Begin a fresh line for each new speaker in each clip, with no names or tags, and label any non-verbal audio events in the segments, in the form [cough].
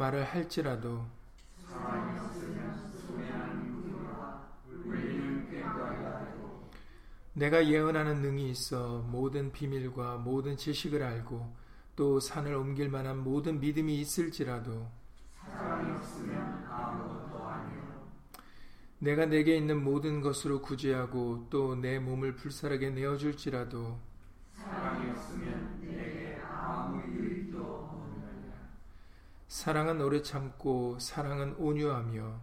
말을 할지라도 내가 예언하는 능이 있어 모든 비밀과 모든 지식을 알고 또 산을 옮길 만한 모든 믿음이 있을지라도 내가 내게 있는 모든 것으로 구제하고 또 내 몸을 불살하게 내어줄지라도 사랑은 오래 참고 사랑은 온유하며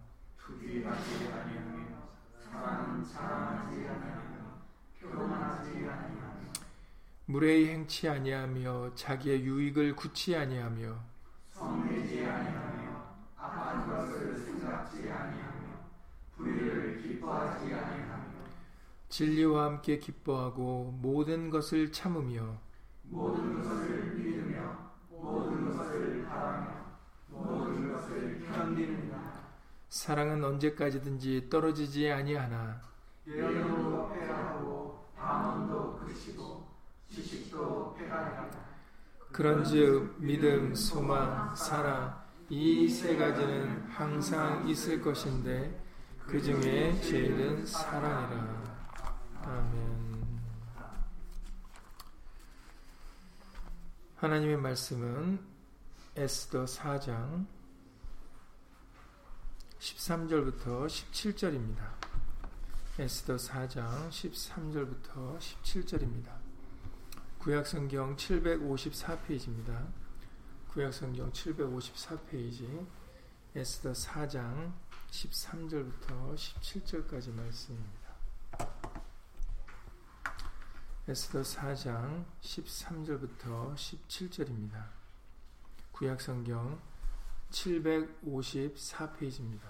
무례히 행치 아니하며 자기의 유익을 굳지 아니하며 성내지 아니하며 악한 것을 생각지 아니하며 불의를 기뻐하지 아니하며 진리와 함께 기뻐하고 모든 것을 참으며 모든 것을 믿으며 모든 것을 바라며 모든 것을 견디느냐 사랑은 언제까지든지 떨어지지 아니하나 예언도 패하고 방언도 그치고 지식도 패하리라 그런즉 믿음, 소망, 사랑 이 세 가지는 항상 있을 것인데 그 중에 제일은 사랑이라. 아멘. 하나님의 말씀은 에스더 4장 13절부터 17절입니다. 에스더 4장 13절부터 17절입니다. 구약성경 754페이지입니다. 구약성경 754페이지 에스더 4장 13절부터 17절까지 말씀입니다. 에스더 4장 13절부터 17절입니다. 구약성경 754페이지입니다.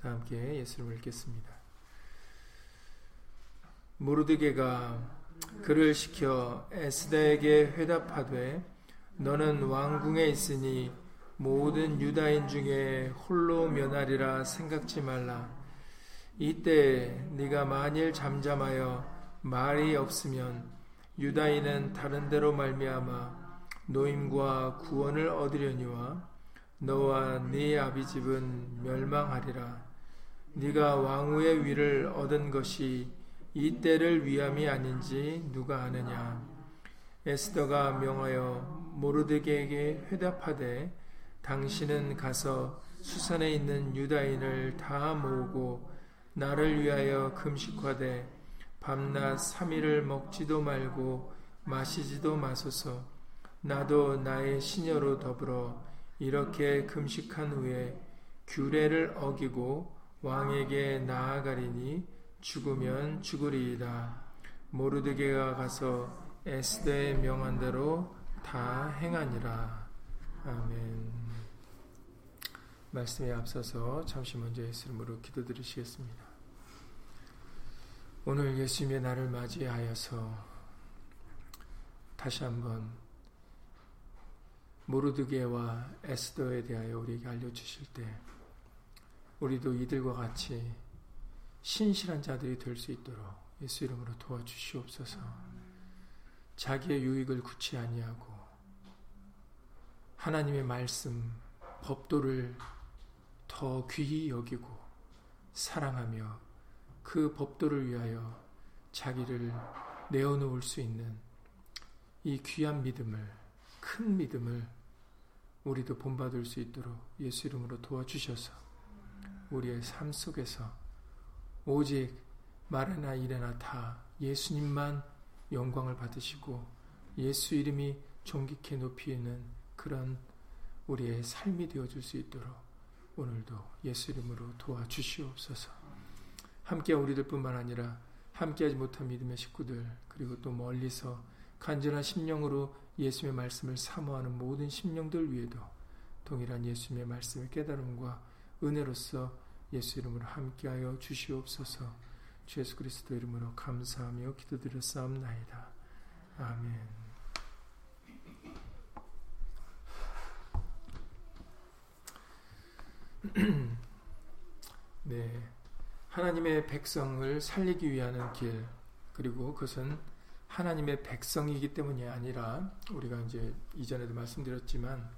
다 함께 예수를 읽겠습니다. 모르드게가 그를 시켜 에스더에게 회답하되 너는 왕궁에 있으니 모든 유다인 중에 홀로 면하리라 생각지 말라. 이때 네가 만일 잠잠하여 말이 없으면 유다인은 다른 데로 말미암아 노임과 구원을 얻으려니와 너와 네 아비 집은 멸망하리라. 네가 왕후의 위를 얻은 것이 이 때를 위함이 아닌지 누가 아느냐. 에스더가 명하여 모르드게에게 회답하되 당신은 가서 수산에 있는 유다인을 다 모으고 나를 위하여 금식하되 밤낮 3일을 먹지도 말고 마시지도 마소서 나도 나의 시녀로 더불어 이렇게 금식한 후에 규례를 어기고 왕에게 나아가리니 죽으면 죽으리이다. 모르드게가 가서 에스더의 명한 대로 다 행하니라. 아멘. 말씀에 앞서서 잠시 먼저 예수 이름으로 기도드리시겠습니다. 오늘 예수님의 날을 맞이하여서 다시 한번 모르드게와 에스더에 대하여 우리에게 알려주실 때 우리도 이들과 같이 신실한 자들이 될 수 있도록 예수 이름으로 도와주시옵소서. 자기의 유익을 굳이 아니하고 하나님의 말씀, 법도를 더 귀히 여기고 사랑하며 그 법도를 위하여 자기를 내어놓을 수 있는 이 귀한 믿음을 큰 믿음을 우리도 본받을 수 있도록 예수 이름으로 도와주셔서 우리의 삶 속에서 오직 말이나 일이나 다 예수님만 영광을 받으시고 예수 이름이 존귀케 높이는 그런 우리의 삶이 되어줄 수 있도록 오늘도 예수 이름으로 도와주시옵소서. 함께 우리들 뿐만 아니라 함께하지 못한 믿음의 식구들 그리고 또 멀리서 간절한 심령으로 예수의 말씀을 사모하는 모든 심령들 위에도 동일한 예수님의 말씀의 깨달음과 은혜로서 예수 이름으로 함께하여 주시옵소서. 주 예수 그리스도 이름으로 감사하며 기도드렸사옵나이다. 아멘. [clears throat] 네. 하나님의 백성을 살리기 위한 길, 그리고 그것은 하나님의 백성이기 때문이 아니라 우리가 이제 이전에도 말씀드렸지만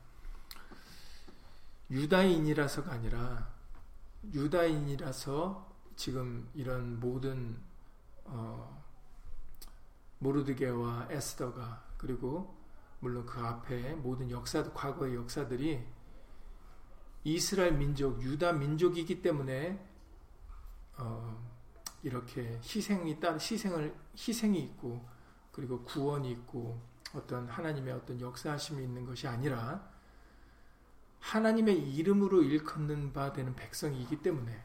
유다인이라서가 아니라 유다인이라서 지금 이런 모든 어, 모르드게와 에스더가 그리고 물론 그 앞에 모든 역사 과거의 역사들이 이스라엘 민족 유다 민족이기 때문에 어, 이렇게 희생이 따 희생을 희생이 있고 그리고 구원이 있고 어떤 하나님의 어떤 역사하심이 있는 것이 아니라 하나님의 이름으로 일컫는 바 되는 백성이기 때문에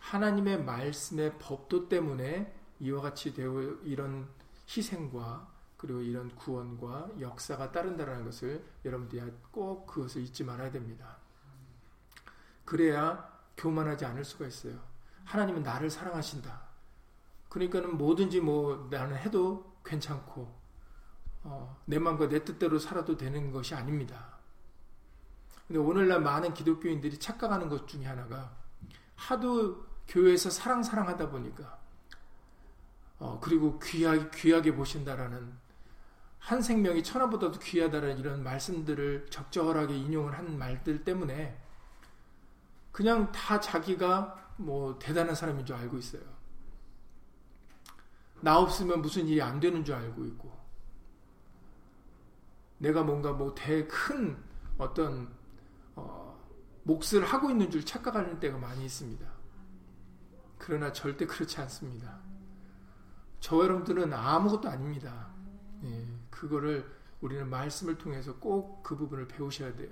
하나님의 말씀의 법도 때문에 이와 같이 되어 이런 희생과 그리고 이런 구원과 역사가 따른다는 것을 여러분들이 꼭 그것을 잊지 말아야 됩니다. 그래야 교만하지 않을 수가 있어요. 하나님은 나를 사랑하신다. 그러니까는 뭐든지 뭐 나는 해도 괜찮고 어, 내 마음과 내 뜻대로 살아도 되는 것이 아닙니다. 근데 오늘날 많은 기독교인들이 착각하는 것 중에 하나가 하도 교회에서 사랑 사랑하다 보니까 어, 그리고 귀하게 귀하게 보신다라는 한 생명이 천하보다도 귀하다는 이런 말씀들을 적절하게 인용을 한 말들 때문에 그냥 다 자기가 뭐 대단한 사람인 줄 알고 있어요. 나 없으면 무슨 일이 안 되는 줄 알고 있고 내가 뭔가 뭐 대큰 어떤 어, 몫을 하고 있는 줄 착각하는 때가 많이 있습니다. 그러나 절대 그렇지 않습니다. 저 여러분들은 아무것도 아닙니다. 예, 그거를 우리는 말씀을 통해서 꼭 그 부분을 배우셔야 돼요.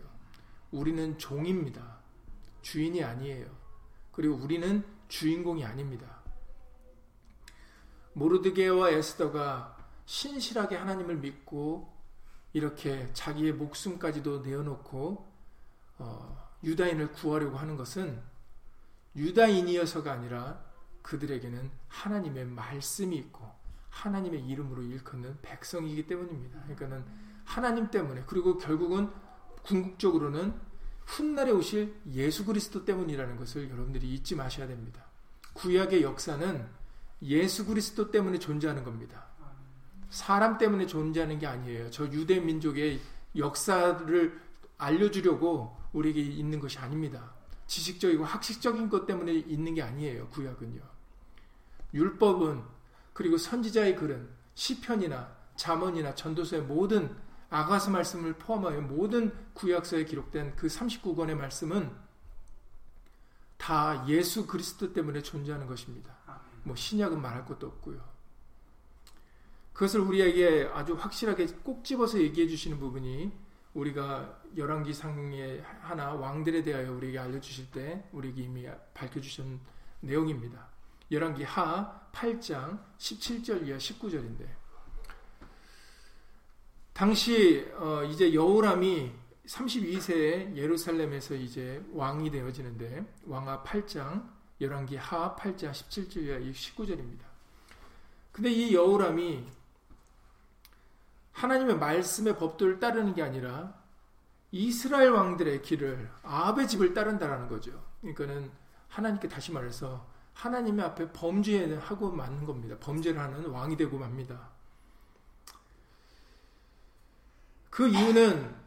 우리는 종입니다. 주인이 아니에요. 그리고 우리는 주인공이 아닙니다. 모르드게와 에스더가 신실하게 하나님을 믿고 이렇게 자기의 목숨까지도 내어놓고 어, 유다인을 구하려고 하는 것은 유다인이어서가 아니라 그들에게는 하나님의 말씀이 있고 하나님의 이름으로 일컫는 백성이기 때문입니다. 그러니까는 하나님 때문에 그리고 결국은 궁극적으로는 훗날에 오실 예수 그리스도 때문이라는 것을 여러분들이 잊지 마셔야 됩니다. 구약의 역사는 예수 그리스도 때문에 존재하는 겁니다. 사람 때문에 존재하는 게 아니에요. 저 유대 민족의 역사를 알려주려고 우리에게 있는 것이 아닙니다. 지식적이고 학식적인 것 때문에 있는 게 아니에요. 구약은요. 율법은 그리고 선지자의 글은 시편이나 잠언이나 전도서의 모든 아가서 말씀을 포함하여 모든 구약서에 기록된 그 39권의 말씀은 다 예수 그리스도 때문에 존재하는 것입니다. 뭐 신약은 말할 것도 없고요. 그것을 우리에게 아주 확실하게 꼭 집어서 얘기해 주시는 부분이 우리가 열왕기상의 하나 왕들에 대하여 우리에게 알려 주실 때 우리에게 이미 밝혀 주신 내용입니다. 열왕기 하 8장 17절 이하 19절인데 당시 어 이제 여호람이 32세에 예루살렘에서 이제 왕이 되어지는데 왕하 8장 열왕기 하 8장 17절 이하 19절입니다. 근데 이 여호람이 하나님의 말씀의 법도를 따르는 게 아니라 이스라엘 왕들의 길을 아합의 집을 따른다라는 거죠. 그러니까는 하나님께 다시 말해서 하나님의 앞에 범죄하고 맞는 겁니다. 범죄를 하는 왕이 되고 맙니다. 그 이유는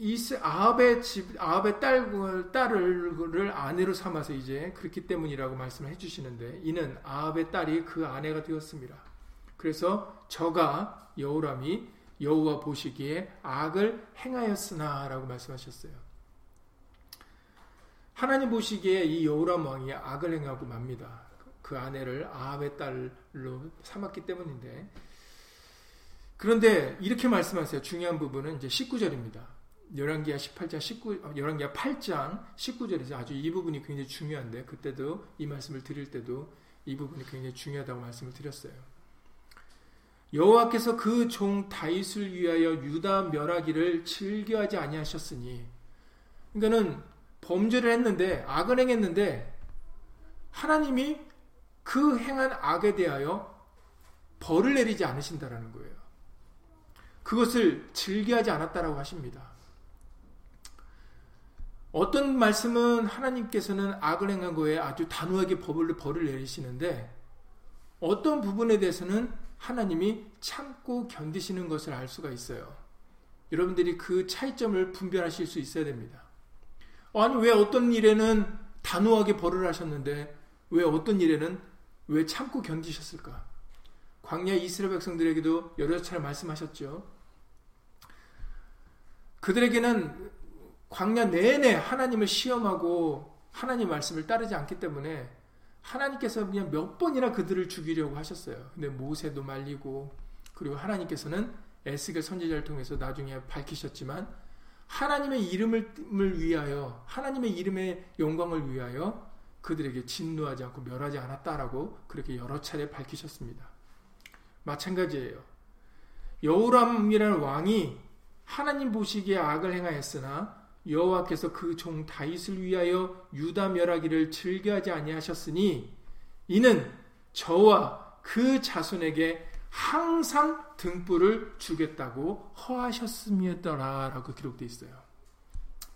이스 아합의 집 아합의 딸 딸을 아내로 삼아서 이제 그렇기 때문이라고 말씀을 해주시는데 이는 아합의 딸이 그 아내가 되었습니다. 그래서 저가 여호람이 여호와 보시기에 악을 행하였으나라고 말씀하셨어요. 하나님 보시기에 이 여호람 왕이 악을 행하고 맙니다. 그 아내를 아합의 딸로 삼았기 때문인데 그런데 이렇게 말씀하세요. 중요한 부분은 이제 19절입니다. 열왕기하 18장 19 열왕기하 8장 19절에서 아주 이 부분이 굉장히 중요한데 그때도 이 말씀을 드릴 때도 이 부분이 굉장히 중요하다고 말씀을 드렸어요. 여호와께서 그 종 다윗을 위하여 유다 멸하기를 즐겨하지 아니하셨으니 그러니까는 범죄를 했는데 악을 행했는데 하나님이 그 행한 악에 대하여 벌을 내리지 않으신다라는 거예요. 그것을 즐겨하지 않았다라고 하십니다. 어떤 말씀은 하나님께서는 악을 행한 거에 아주 단호하게 법을 벌을 내리시는데 어떤 부분에 대해서는 하나님이 참고 견디시는 것을 알 수가 있어요. 여러분들이 그 차이점을 분별하실 수 있어야 됩니다. 아니 왜 어떤 일에는 단호하게 벌을 하셨는데 왜 어떤 일에는 왜 참고 견디셨을까? 광야 이스라엘 백성들에게도 여러 차례 말씀하셨죠. 그들에게는 광야 내내 하나님을 시험하고 하나님 말씀을 따르지 않기 때문에 하나님께서 그냥 몇 번이나 그들을 죽이려고 하셨어요. 근데 모세도 말리고 그리고 하나님께서는 에스겔 선지자를 통해서 나중에 밝히셨지만 하나님의 이름을 위하여 하나님의 이름의 영광을 위하여 그들에게 진노하지 않고 멸하지 않았다라고 그렇게 여러 차례 밝히셨습니다. 마찬가지예요. 여호람이라는 왕이 하나님 보시기에 악을 행하였으나 여호와께서 그 종 다윗을 위하여 유다 멸하기를 즐겨하지 아니하셨으니 이는 저와 그 자손에게 항상 등불을 주겠다고 허하셨음이었더라라고 기록되어 있어요.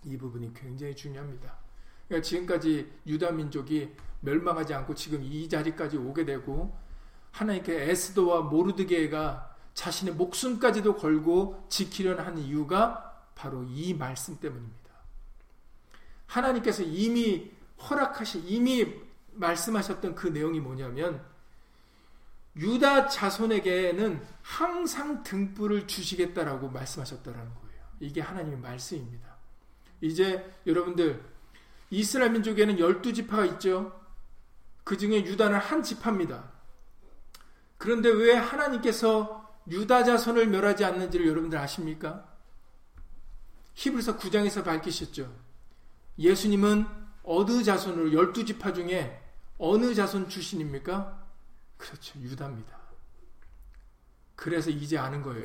이 부분이 굉장히 중요합니다. 그러니까 지금까지 유다 민족이 멸망하지 않고 지금 이 자리까지 오게 되고 하나님께 에스도와 모르드게가 자신의 목숨까지도 걸고 지키려는 하는 이유가 바로 이 말씀 때문입니다. 하나님께서 이미 허락하신 이미 말씀하셨던 그 내용이 뭐냐면 유다 자손에게는 항상 등불을 주시겠다라고 말씀하셨다라는 거예요. 이게 하나님의 말씀입니다. 이제 여러분들 이스라엘 민족에는 열두 지파가 있죠. 그 중에 유다는 한 지파입니다. 그런데 왜 하나님께서 유다 자손을 멸하지 않는지를 여러분들 아십니까? 히브리서 9장에서 밝히셨죠. 예수님은 어느 자손으로 열두 지파 중에 어느 자손 출신입니까? 그렇죠. 유다입니다. 그래서 이제 아는 거예요.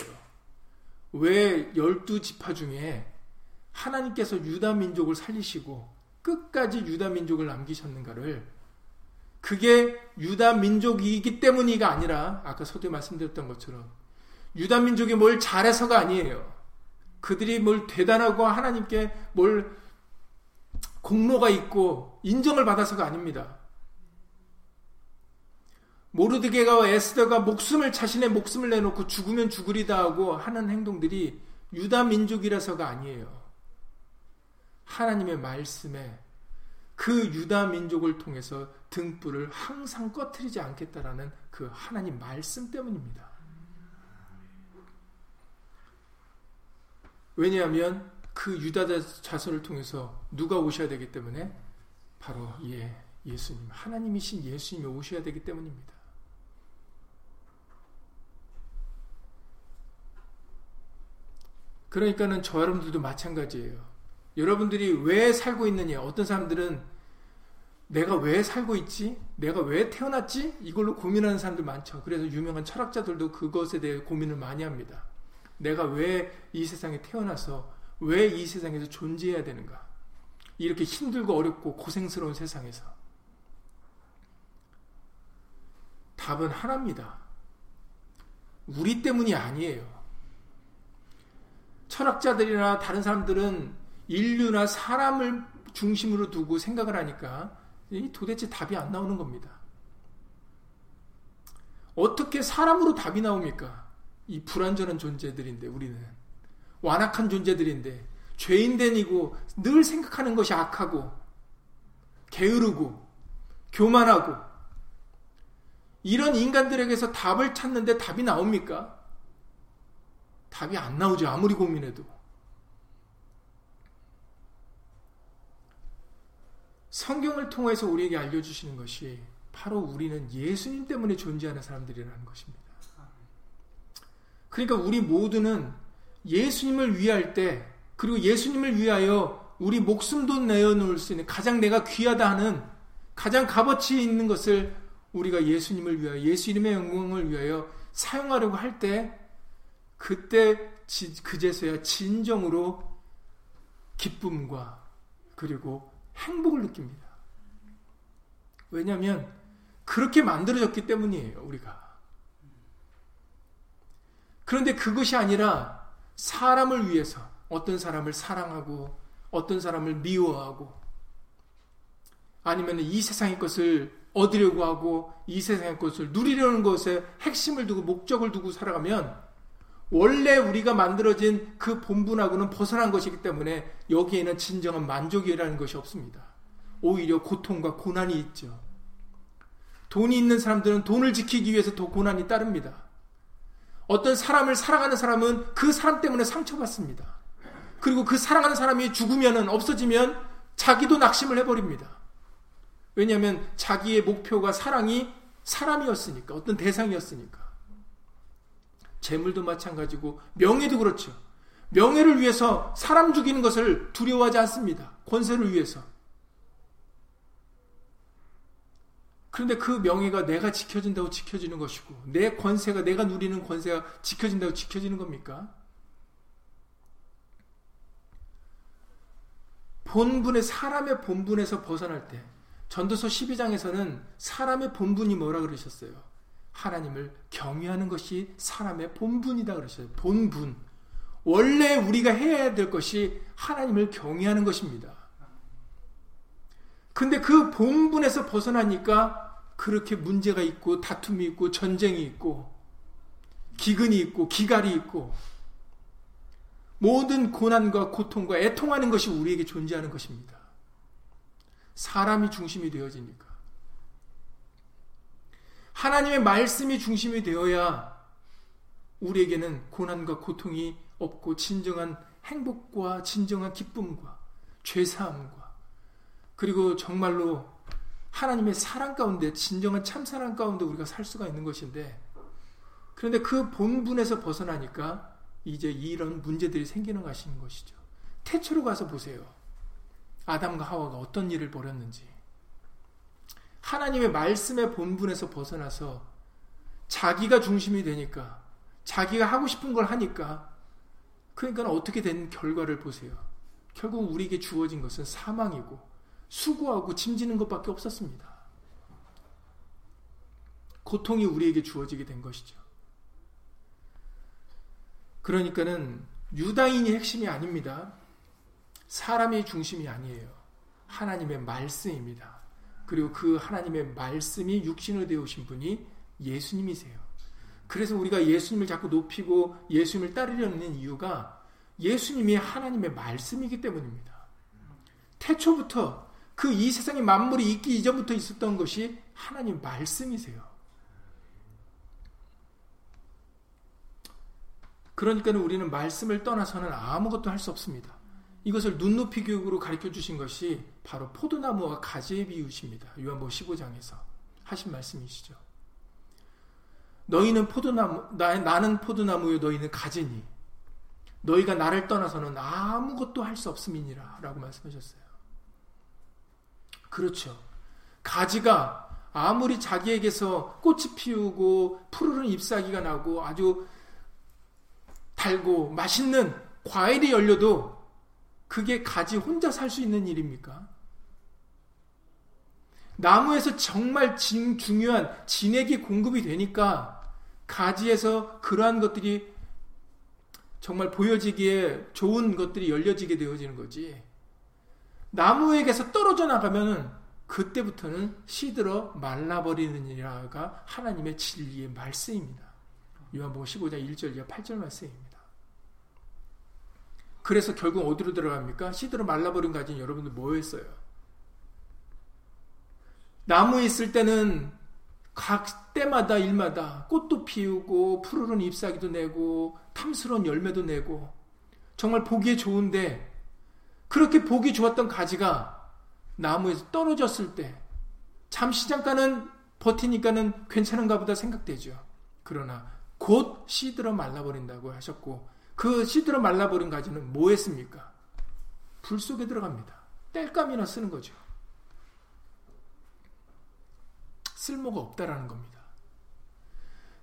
왜 열두 지파 중에 하나님께서 유다 민족을 살리시고 끝까지 유다 민족을 남기셨는가를 그게 유다 민족이기 때문이가 아니라 아까 서두에 말씀드렸던 것처럼 유다 민족이 뭘 잘해서가 아니에요. 그들이 뭘 대단하고 하나님께 뭘 공로가 있고 인정을 받아서가 아닙니다. 모르드게가 에스더가 목숨을 자신의 목숨을 내놓고 죽으면 죽으리다 하고 하는 행동들이 유다 민족이라서가 아니에요. 하나님의 말씀에 그 유다 민족을 통해서 등불을 항상 꺼트리지 않겠다라는 그 하나님 말씀 때문입니다. 왜냐하면 그 유다 자손을 통해서 누가 오셔야 되기 때문에 바로 예, 예수님, 하나님이신 예수님이 오셔야 되기 때문입니다. 그러니까는 저 여러분들도 마찬가지예요. 여러분들이 왜 살고 있느냐? 어떤 사람들은 내가 왜 살고 있지? 내가 왜 태어났지? 이걸로 고민하는 사람들 많죠. 그래서 유명한 철학자들도 그것에 대해 고민을 많이 합니다. 내가 왜 이 세상에 태어나서 왜 이 세상에서 존재해야 되는가? 이렇게 힘들고 어렵고 고생스러운 세상에서. 답은 하나입니다. 우리 때문이 아니에요. 철학자들이나 다른 사람들은 인류나 사람을 중심으로 두고 생각을 하니까 도대체 답이 안 나오는 겁니다. 어떻게 사람으로 답이 나옵니까? 이 불완전한 존재들인데 우리는 완악한 존재들인데 죄인된 이고 늘 생각하는 것이 악하고 게으르고 교만하고 이런 인간들에게서 답을 찾는데 답이 나옵니까? 답이 안 나오죠. 아무리 고민해도. 성경을 통해서 우리에게 알려주시는 것이 바로 우리는 예수님 때문에 존재하는 사람들이라는 것입니다. 그러니까 우리 모두는 예수님을 위할 때, 그리고 예수님을 위하여 우리 목숨도 내어놓을 수 있는 가장 내가 귀하다 하는 가장 값어치 있는 것을 우리가 예수님을 위하여, 예수 이름의 영광을 위하여 사용하려고 할 때 그때 그제서야 진정으로 기쁨과 그리고 행복을 느낍니다. 왜냐하면 그렇게 만들어졌기 때문이에요, 우리가. 그런데 그것이 아니라 사람을 위해서 어떤 사람을 사랑하고 어떤 사람을 미워하고 아니면 이 세상의 것을 얻으려고 하고 이 세상의 것을 누리려는 것에 핵심을 두고 목적을 두고 살아가면 원래 우리가 만들어진 그 본분하고는 벗어난 것이기 때문에 여기에는 진정한 만족이라는 것이 없습니다. 오히려 고통과 고난이 있죠. 돈이 있는 사람들은 돈을 지키기 위해서 더 고난이 따릅니다. 어떤 사람을 사랑하는 사람은 그 사람 때문에 상처받습니다. 그리고 그 사랑하는 사람이 죽으면 없어지면 자기도 낙심을 해버립니다. 왜냐하면 자기의 목표가 사랑이 사람이었으니까, 어떤 대상이었으니까. 재물도 마찬가지고, 명예도 그렇죠. 명예를 위해서 사람 죽이는 것을 두려워하지 않습니다. 권세를 위해서. 그런데 그 명예가 내가 지켜진다고 지켜지는 것이고, 내 권세가, 내가 누리는 권세가 지켜진다고 지켜지는 겁니까? 본분의, 사람의 본분에서 벗어날 때, 전도서 12장에서는 사람의 본분이 뭐라 그러셨어요? 하나님을 경외하는 것이 사람의 본분이다 그러셨어요. 본분. 원래 우리가 해야 될 것이 하나님을 경외하는 것입니다. 근데 그 본분에서 벗어나니까 그렇게 문제가 있고 다툼이 있고 전쟁이 있고 기근이 있고 기갈이 있고 모든 고난과 고통과 애통하는 것이 우리에게 존재하는 것입니다. 사람이 중심이 되어지니까. 하나님의 말씀이 중심이 되어야 우리에게는 고난과 고통이 없고 진정한 행복과 진정한 기쁨과 죄사함과 그리고 정말로 하나님의 사랑 가운데 진정한 참 사랑 가운데 우리가 살 수가 있는 것인데 그런데 그 본분에서 벗어나니까 이제 이런 문제들이 생기는 것인 것이죠. 태초로 가서 보세요. 아담과 하와가 어떤 일을 벌였는지. 하나님의 말씀의 본분에서 벗어나서 자기가 중심이 되니까 자기가 하고 싶은 걸 하니까 그러니까 어떻게 된 결과를 보세요. 결국 우리에게 주어진 것은 사망이고 수고하고 짐지는 것밖에 없었습니다. 고통이 우리에게 주어지게 된 것이죠. 그러니까는 유다인이 핵심이 아닙니다. 사람이 중심이 아니에요. 하나님의 말씀입니다. 그리고 그 하나님의 말씀이 육신을 되오신 분이 예수님이세요. 그래서 우리가 예수님을 자꾸 높이고 예수님을 따르려는 이유가 예수님이 하나님의 말씀이기 때문입니다. 태초부터 그 이 세상의 만물이 있기 이전부터 있었던 것이 하나님 말씀이세요. 그러니까 우리는 말씀을 떠나서는 아무것도 할 수 없습니다. 이것을 눈높이 교육으로 가르쳐 주신 것이 바로 포도나무와 가지의 비유십니다. 요한복음 15장에서 하신 말씀이시죠. 너희는 포도나무 나, 나는 포도나무요 너희는 가지니 너희가 나를 떠나서는 아무것도 할 수 없음이니라 라고 말씀하셨어요. 그렇죠. 가지가 아무리 자기에게서 꽃이 피우고 푸르른 잎사귀가 나고 아주 달고 맛있는 과일이 열려도 그게 가지 혼자 살 수 있는 일입니까? 나무에서 정말 중요한 진액이 공급이 되니까 가지에서 그러한 것들이 정말 보여지기에 좋은 것들이 열려지게 되어지는 거지. 나무에게서 떨어져 나가면 그때부터는 시들어 말라버리느니라가 하나님의 진리의 말씀입니다. 요한복음 15장 1절 이하 8절 말씀입니다. 그래서 결국 어디로 들어갑니까? 시들어 말라버린 가진 여러분들 뭐 했어요? 나무에 있을 때는 각 때마다 일마다 꽃도 피우고 푸르른 잎사귀도 내고 탐스러운 열매도 내고 정말 보기에 좋은데 그렇게 보기 좋았던 가지가 나무에서 떨어졌을 때 잠시 잠깐은 버티니까는 괜찮은가 보다 생각되죠. 그러나 곧 시들어 말라버린다고 하셨고 그 시들어 말라버린 가지는 뭐 했습니까? 불 속에 들어갑니다. 땔감이나 쓰는 거죠. 쓸모가 없다라는 겁니다.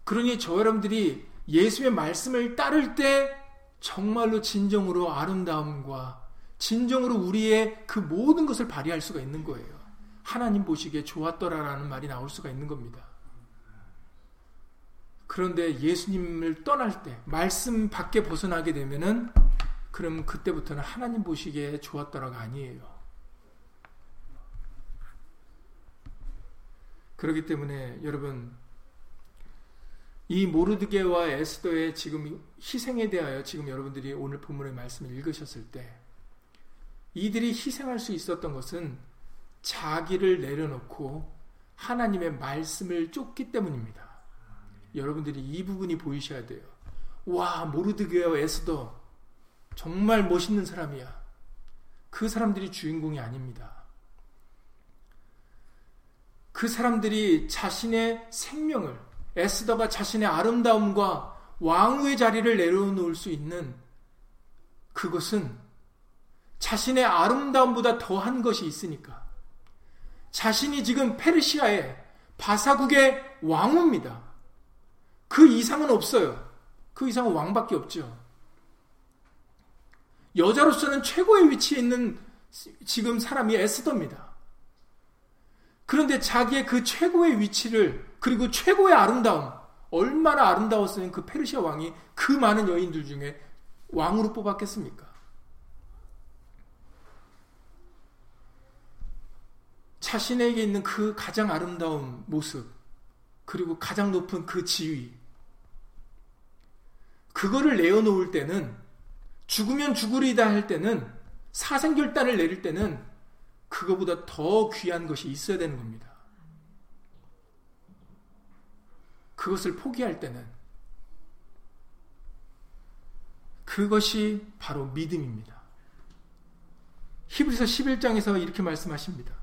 그러니 저 여러분들이 예수의 말씀을 따를 때 정말로 진정으로 아름다움과 진정으로 우리의 그 모든 것을 발휘할 수가 있는 거예요. 하나님 보시기에 좋았더라라는 말이 나올 수가 있는 겁니다. 그런데 예수님을 떠날 때, 말씀 밖에 벗어나게 되면은, 그럼 그때부터는 하나님 보시기에 좋았더라가 아니에요. 그렇기 때문에 여러분, 이 모르드게와 에스더의 지금 희생에 대하여 지금 여러분들이 오늘 본문의 말씀을 읽으셨을 때 이들이 희생할 수 있었던 것은 자기를 내려놓고 하나님의 말씀을 쫓기 때문입니다. 여러분들이 이 부분이 보이셔야 돼요. 와, 모르드게와 에스더 정말 멋있는 사람이야. 그 사람들이 주인공이 아닙니다. 그 사람들이 자신의 생명을 에스더가 자신의 아름다움과 왕후의 자리를 내려놓을 수 있는 그것은 자신의 아름다움보다 더한 것이 있으니까 자신이 지금 페르시아의 바사국의 왕후입니다. 그 이상은 없어요. 그 이상은 왕밖에 없죠. 여자로서는 최고의 위치에 있는 지금 사람이 에스더입니다. 그런데 자기의 그 최고의 위치를 그리고 최고의 아름다움 얼마나 아름다웠으면 그 페르시아 왕이 그 많은 여인들 중에 왕으로 뽑았겠습니까? 자신에게 있는 그 가장 아름다운 모습 그리고 가장 높은 그 지위 그거를 내어놓을 때는 죽으면 죽으리다 할 때는 사생결단을 내릴 때는 그거보다 더 귀한 것이 있어야 되는 겁니다. 그것을 포기할 때는 그것이 바로 믿음입니다. 히브리서 11장에서 이렇게 말씀하십니다.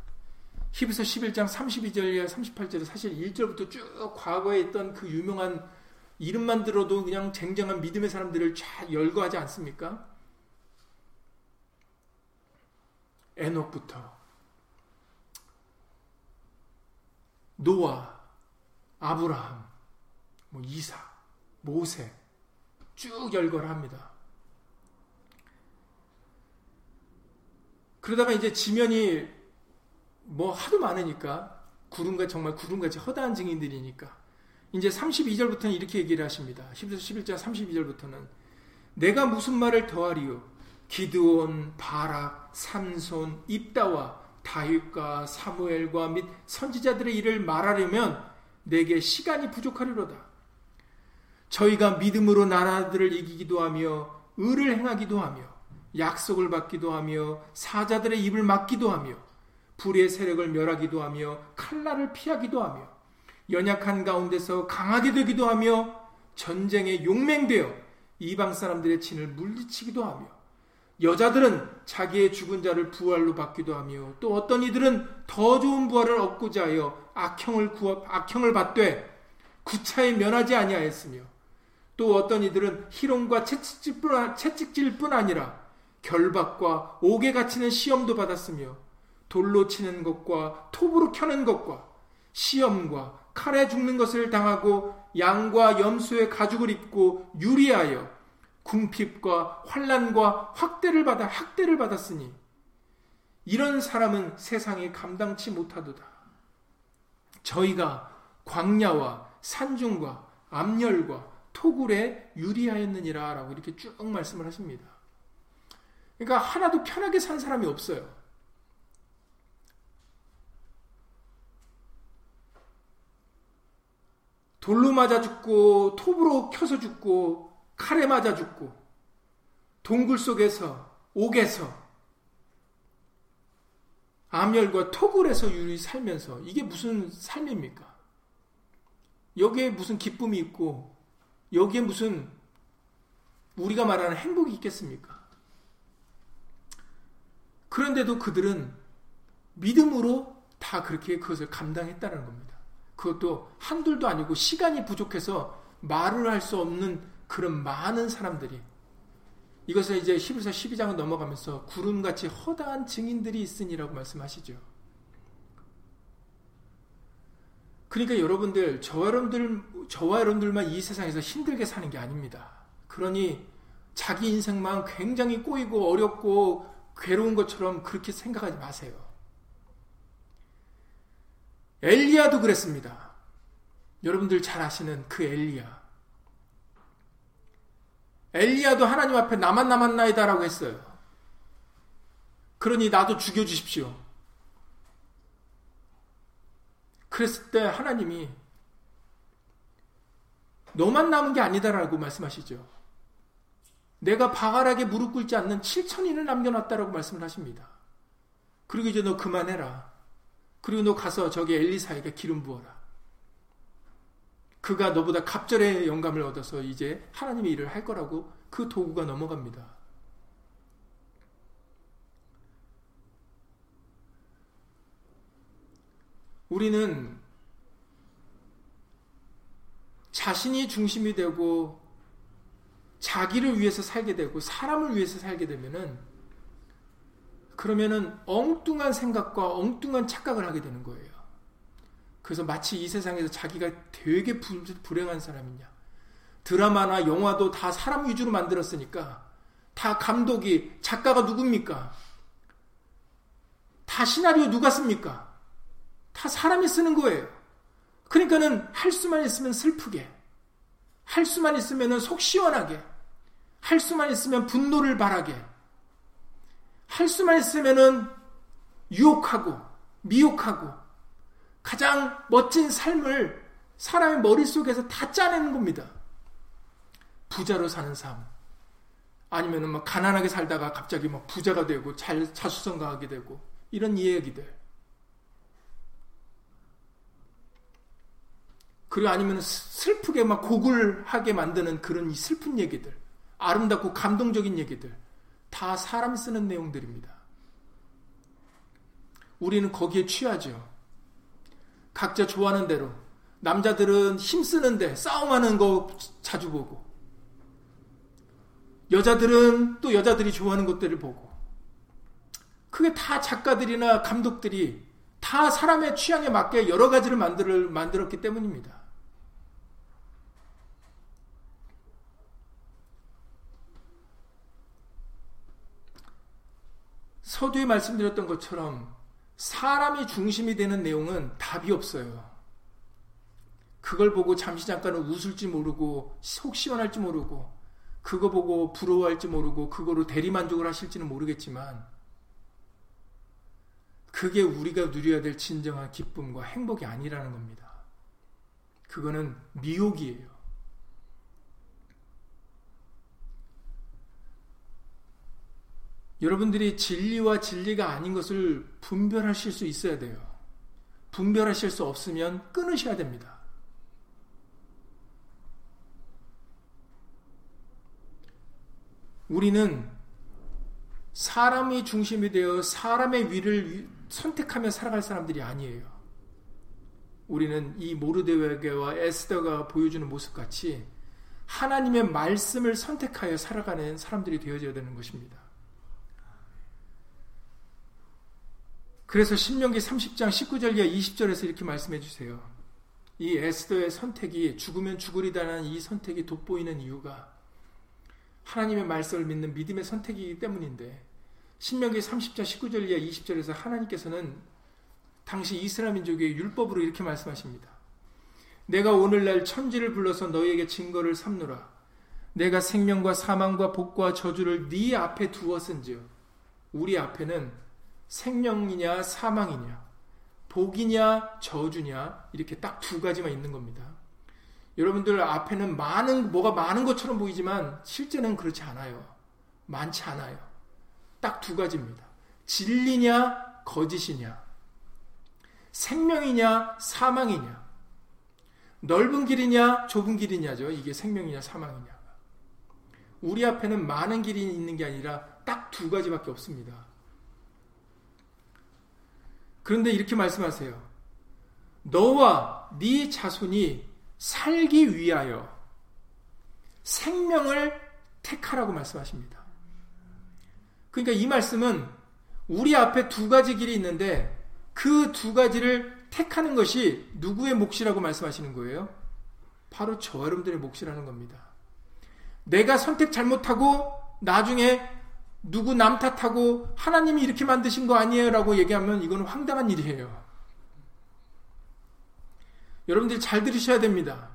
히브리서 11장 32절이야 38절에 사실 1절부터 쭉 과거에 있던 그 유명한 이름만 들어도 그냥 쟁쟁한 믿음의 사람들을 쫙 열거하지 않습니까? 에녹부터 노아, 아브라함, 뭐 이사, 모세 쭉 열거를 합니다. 그러다가 이제 지면이 뭐 하도 많으니까 구름과 정말 구름같이 허다한 증인들이니까 이제 32절부터는 이렇게 얘기를 하십니다. 10절 11절 32절부터는 내가 무슨 말을 더하리요? 기드온, 바락, 삼손, 입다와 다윗과 사무엘과 및 선지자들의 일을 말하려면 내게 시간이 부족하리로다. 저희가 믿음으로 나라들을 이기기도 하며 의를 행하기도 하며 약속을 받기도 하며 사자들의 입을 막기도 하며 불의 세력을 멸하기도 하며 칼날을 피하기도 하며 연약한 가운데서 강하게 되기도 하며 전쟁에 용맹되어 이방 사람들의 진을 물리치기도 하며 여자들은 자기의 죽은 자를 부활로 받기도 하며 또 어떤 이들은 더 좋은 부활을 얻고자 하여 악형을 구하, 악형을 받되 구차에 면하지 아니하였으며 또 어떤 이들은 희롱과 채찍질뿐 아니라 결박과 옥에 갇히는 시험도 받았으며 돌로 치는 것과 톱으로 켜는 것과 시험과 칼에 죽는 것을 당하고 양과 염소의 가죽을 입고 유리하여 궁핍과 환란과 확대를 받아 학대를 받았으니 이런 사람은 세상에 감당치 못하도다. 저희가 광야와 산중과 암열과 토굴에 유리하였느니라 라고 이렇게 쭉 말씀을 하십니다. 그러니까 하나도 편하게 산 사람이 없어요. 돌로 맞아 죽고 톱으로 켜서 죽고 칼에 맞아 죽고 동굴 속에서 옥에서 암열과 토굴에서 유리 살면서 이게 무슨 삶입니까? 여기에 무슨 기쁨이 있고 여기에 무슨 우리가 말하는 행복이 있겠습니까? 그런데도 그들은 믿음으로 다 그렇게 그것을 감당했다는 겁니다. 그것도 한둘도 아니고 시간이 부족해서 말을 할 수 없는 그런 많은 사람들이 이것을 이제 히브리서 12장을 넘어가면서 구름같이 허다한 증인들이 있으니라고 말씀하시죠. 그러니까 여러분들, 저와 여러분들, 저와 여러분들만 이 세상에서 힘들게 사는 게 아닙니다. 그러니 자기 인생만 굉장히 꼬이고 어렵고 괴로운 것처럼 그렇게 생각하지 마세요. 엘리야도 그랬습니다. 여러분들 잘 아시는 그 엘리야. 엘리야도 하나님 앞에 나만 남았나이다라고 했어요. 그러니 나도 죽여주십시오. 그랬을 때 하나님이 너만 남은 게 아니다라고 말씀하시죠. 내가 바가락에 무릎 꿇지 않는 7천인을 남겨놨다라고 말씀을 하십니다. 그리고 이제 너 그만해라. 그리고 너 가서 저기 엘리사에게 기름 부어라. 그가 너보다 갑절의 영감을 얻어서 이제 하나님의 일을 할 거라고 그 도구가 넘어갑니다. 우리는 자신이 중심이 되고 자기를 위해서 살게 되고 사람을 위해서 살게 되면은 그러면은 엉뚱한 생각과 엉뚱한 착각을 하게 되는 거예요. 그래서 마치 이 세상에서 자기가 되게 불행한 사람이냐. 드라마나 영화도 다 사람 위주로 만들었으니까 다 감독이 작가가 누굽니까? 다 시나리오 누가 씁니까? 다 사람이 쓰는 거예요. 그러니까는 할 수만 있으면 슬프게, 할 수만 있으면 속 시원하게, 할 수만 있으면 분노를 바라게, 할 수만 있으면은 유혹하고, 미혹하고, 가장 멋진 삶을 사람의 머릿속에서 다 짜내는 겁니다. 부자로 사는 삶. 아니면은 막 가난하게 살다가 갑자기 막 부자가 되고 잘 자수성가하게 되고 이런 이야기들. 그리고 아니면 슬프게 막 고굴하게 만드는 그런 슬픈 얘기들. 아름답고 감동적인 얘기들. 다 사람 쓰는 내용들입니다. 우리는 거기에 취하죠. 각자 좋아하는 대로. 남자들은 힘쓰는데 싸움하는 거 자주 보고. 여자들은 또 여자들이 좋아하는 것들을 보고. 그게 다 작가들이나 감독들이 다 사람의 취향에 맞게 여러 가지를 만들, 만들었기 때문입니다. 서두에 말씀드렸던 것처럼 사람이 중심이 되는 내용은 답이 없어요. 그걸 보고 잠시 잠깐은 웃을지 모르고 속 시원할지 모르고 그거 보고 부러워할지 모르고 그거로 대리만족을 하실지는 모르겠지만 그게 우리가 누려야 될 진정한 기쁨과 행복이 아니라는 겁니다. 그거는 미혹이에요. 여러분들이 진리와 진리가 아닌 것을 분별하실 수 있어야 돼요. 분별하실 수 없으면 끊으셔야 됩니다. 우리는 사람이 중심이 되어 사람의 위를 선택하며 살아갈 사람들이 아니에요. 우리는 이 모르데웨게와 에스더가 보여주는 모습 같이 하나님의 말씀을 선택하여 살아가는 사람들이 되어져야 되는 것입니다. 그래서 신명기 30장 19절 이하 20절에서 이렇게 말씀해 주세요. 이 에스더의 선택이 죽으면 죽으리다는 이 선택이 돋보이는 이유가 하나님의 말씀을 믿는 믿음의 선택이기 때문인데 신명기 30장 19절 이하 20절에서 하나님께서는 당시 이스라엘 민족의 율법으로 이렇게 말씀하십니다. 내가 오늘날 천지를 불러서 너희에게 증거를 삼노라. 내가 생명과 사망과 복과 저주를 네 앞에 두었은즉 우리 앞에는 생명이냐 사망이냐 복이냐 저주냐 이렇게 딱 두 가지만 있는 겁니다. 여러분들 앞에는 많은 뭐가 많은 것처럼 보이지만 실제는 그렇지 않아요. 많지 않아요. 딱 두 가지입니다. 진리냐 거짓이냐 생명이냐 사망이냐 넓은 길이냐 좁은 길이냐죠. 이게 생명이냐 사망이냐. 우리 앞에는 많은 길이 있는 게 아니라 딱 두 가지밖에 없습니다. 그런데 이렇게 말씀하세요. 너와 네 자손이 살기 위하여 생명을 택하라고 말씀하십니다. 그러니까 이 말씀은 우리 앞에 두 가지 길이 있는데 그 두 가지를 택하는 것이 누구의 몫이라고 말씀하시는 거예요? 바로 저 여러분들의 몫이라는 겁니다. 내가 선택 잘못하고 나중에 누구 남 탓하고 하나님이 이렇게 만드신 거 아니에요? 라고 얘기하면 이건 황당한 일이에요. 여러분들이 잘 들으셔야 됩니다.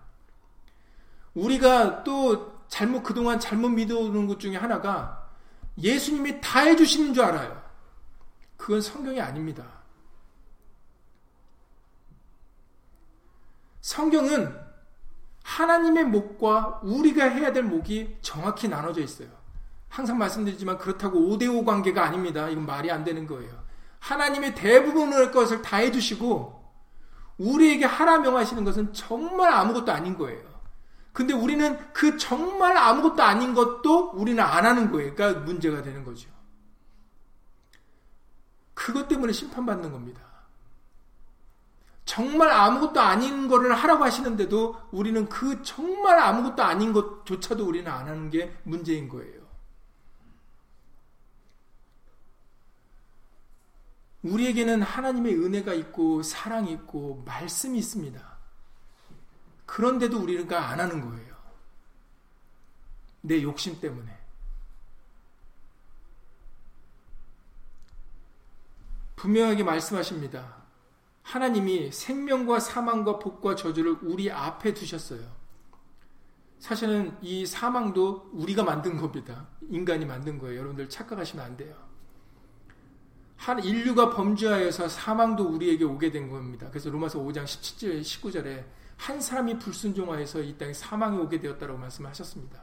우리가 또 잘못, 그동안 잘못 믿어오는 것 중에 하나가 예수님이 다 해주시는 줄 알아요. 그건 성경이 아닙니다. 하나님의 목과 우리가 해야 될 목이 정확히 나눠져 있어요. 항상 말씀드리지만 그렇다고 5대5 관계가 아닙니다. 이건 말이 안 되는 거예요. 하나님의 대부분의 것을 다 해주시고 우리에게 하라 명하시는 것은 정말 아무것도 아닌 거예요. 근데 우리는 그 정말 아무것도 아닌 것도 우리는 안 하는 거예요. 그러니까 문제가 되는 거죠. 그것 때문에 심판받는 겁니다. 정말 아무것도 아닌 거를 하라고 하시는데도 우리는 그 정말 아무것도 아닌 것조차도 우리는 안 하는 게 문제인 거예요. 우리에게는 하나님의 은혜가 있고 사랑이 있고 말씀이 있습니다. 그런데도 우리가 안 하는 거예요. 내 욕심 때문에. 분명하게 말씀하십니다. 하나님이 생명과 사망과 복과 저주를 우리 앞에 두셨어요. 사실은 이 사망도 우리가 만든 겁니다. 인간이 만든 거예요. 여러분들 착각하시면 안 돼요. 한 인류가 범죄하여서 사망도 우리에게 오게 된 겁니다. 그래서 로마서 5장 17절 19절에 한 사람이 불순종하여서 이 땅에 사망이 오게 되었다고 말씀하셨습니다.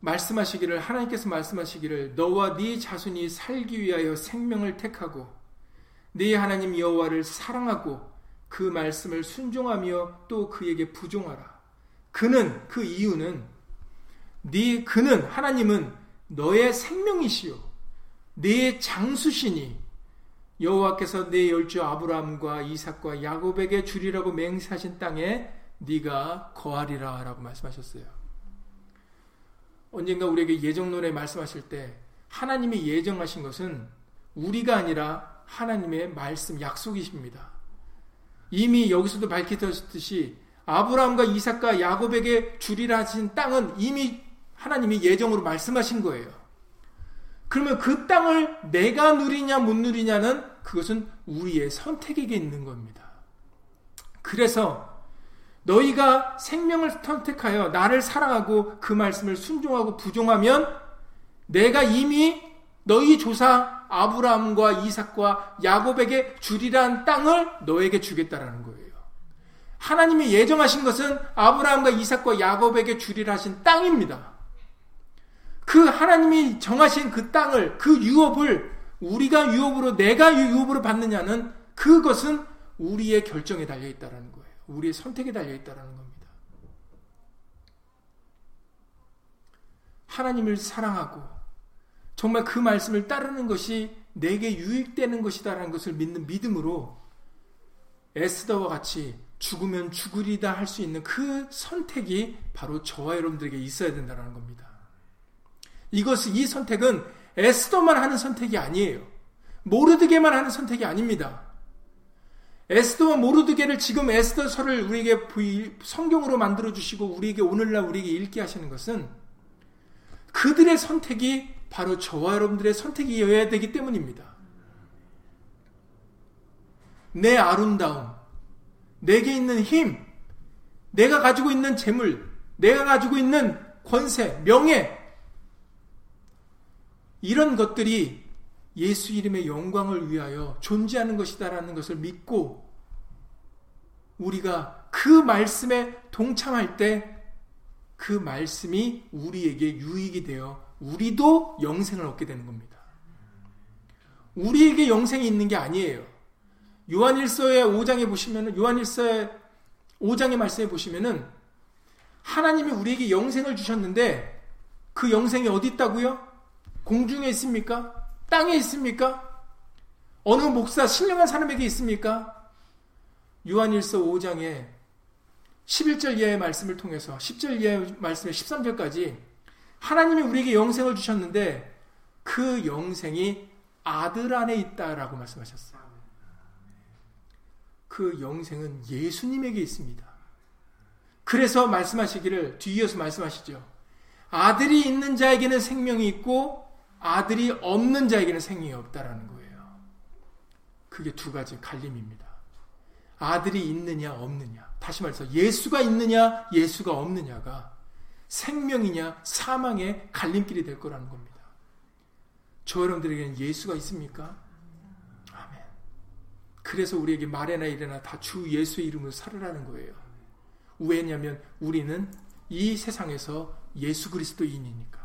말씀하시기를 하나님께서 말씀하시기를 너와 네 자손이 살기 위하여 생명을 택하고 네 하나님 여호와를 사랑하고 그 말씀을 순종하며 또 그에게 부종하라. 그는 그 이유는 네 그는 하나님은 너의 생명이시요 네 장수시니 여호와께서 네 열주 아브라함과 이삭과 야곱에게 주리라고 맹세하신 땅에 네가 거하리라라고 말씀하셨어요. 언젠가 우리에게 예정론에 말씀하실 때 하나님이 예정하신 것은 우리가 아니라 하나님의 말씀 약속이십니다. 이미 여기서도 밝혀졌듯이 아브라함과 이삭과 야곱에게 주리라 하신 땅은 이미 하나님이 예정으로 말씀하신 거예요. 그러면 그 땅을 내가 누리냐 못 누리냐는 그것은 우리의 선택에게 있는 겁니다. 그래서 너희가 생명을 선택하여 나를 사랑하고 그 말씀을 순종하고 부종하면 내가 이미 너희 조사 아브라함과 이삭과 야곱에게 주리란 땅을 너에게 주겠다라는 거예요. 하나님이 예정하신 것은 아브라함과 이삭과 야곱에게 주리라 하신 땅입니다. 그 하나님이 정하신 그 땅을, 그 유업을 우리가 유업으로, 내가 유업으로 받느냐는 그것은 우리의 결정에 달려 있다는 거예요. 우리의 선택에 달려 있다는 겁니다. 하나님을 사랑하고 정말 그 말씀을 따르는 것이 내게 유익되는 것이다라는 것을 믿는 믿음으로 에스더와 같이 죽으면 죽으리다 할 수 있는 그 선택이 바로 저와 여러분들에게 있어야 된다는 겁니다. 이것이 이 선택은 에스더만 하는 선택이 아니에요. 모르드게만 하는 선택이 아닙니다. 에스더와 모르드게를 지금 에스더서를 우리에게 성경으로 만들어 주시고 우리에게 오늘날 우리에게 읽게 하시는 것은 그들의 선택이 바로 저와 여러분들의 선택이어야 되기 때문입니다. 내 아름다움, 내게 있는 힘, 내가 가지고 있는 재물, 내가 가지고 있는 권세, 명예, 이런 것들이 예수 이름의 영광을 위하여 존재하는 것이다라는 것을 믿고 우리가 그 말씀에 동참할 때 그 말씀이 우리에게 유익이 되어 우리도 영생을 얻게 되는 겁니다. 우리에게 영생이 있는 게 아니에요. 요한일서의 5장에 보시면은 요한일서의 5장의 말씀에 보시면은 하나님이 우리에게 영생을 주셨는데 그 영생이 어디 있다고요? 공중에 있습니까? 땅에 있습니까? 어느 목사 신령한 사람에게 있습니까? 요한일서 5장에 11절 이하의 말씀을 통해서 10절 이하의 말씀의 13절까지 하나님이 우리에게 영생을 주셨는데 그 영생이 아들 안에 있다라고 말씀하셨어요. 그 영생은 예수님에게 있습니다. 그래서 말씀하시기를 뒤이어서 말씀하시죠. 아들이 있는 자에게는 생명이 있고 아들이 없는 자에게는 생명이 없다라는 거예요. 그게 두 가지 갈림입니다. 아들이 있느냐 없느냐. 다시 말해서 예수가 있느냐 예수가 없느냐가 생명이냐 사망의 갈림길이 될 거라는 겁니다. 저 여러분들에게는 예수가 있습니까? 아멘. 그래서 우리에게 말해나 이래나 다 주 예수의 이름으로 살으라는 거예요. 왜냐하면 우리는 이 세상에서 예수 그리스도인이니까.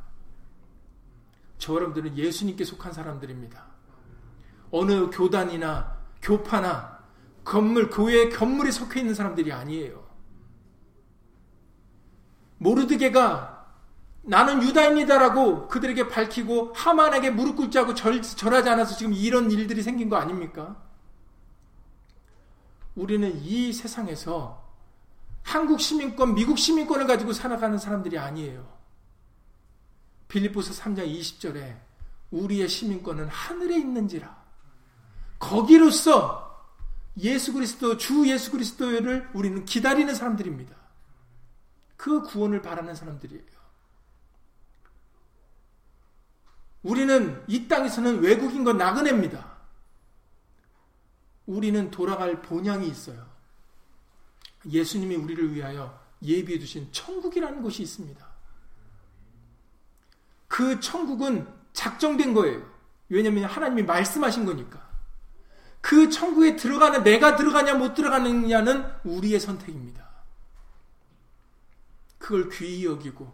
저 여러분들은 예수님께 속한 사람들입니다. 어느 교단이나 교파나 건물, 교회 건물에 속해 있는 사람들이 아니에요. 모르드게가 나는 유다입니다라고 그들에게 밝히고 하만에게 무릎 꿇지 않고 절, 절하지 않아서 지금 이런 일들이 생긴 거 아닙니까? 우리는 이 세상에서 한국 시민권, 미국 시민권을 가지고 살아가는 사람들이 아니에요. 빌립보서 3장 20절에 우리의 시민권은 하늘에 있는지라. 거기로서 예수 그리스도, 주 예수 그리스도를 우리는 기다리는 사람들입니다. 그 구원을 바라는 사람들이에요. 우리는 이 땅에서는 외국인과 나그네입니다. 우리는 돌아갈 본향이 있어요. 예수님이 우리를 위하여 예비해 두신 천국이라는 곳이 있습니다. 그 천국은 작정된 거예요. 왜냐하면 하나님이 말씀하신 거니까. 그 천국에 들어가는 내가 들어가냐 못 들어가느냐는 우리의 선택입니다. 그걸 귀히 여기고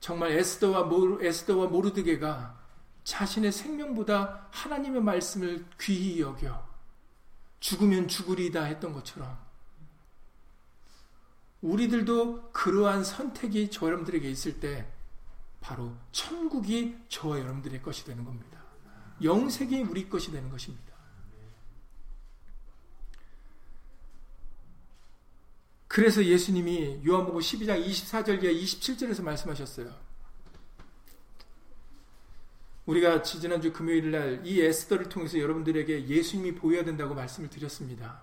정말 에스더와 모르, 에스더와 모르드게가 자신의 생명보다 하나님의 말씀을 귀히 여겨 죽으면 죽으리다 했던 것처럼 우리들도 그러한 선택이 저 여러분들에게 있을 때 바로 천국이 저와 여러분들의 것이 되는 겁니다. 영생이 우리 것이 되는 것입니다. 그래서 예수님이 요한복음 12장 24절 이하 27절에서 말씀하셨어요. 우리가 지난주 금요일 날 이 에스더를 통해서 여러분들에게 예수님이 보여야 된다고 말씀을 드렸습니다.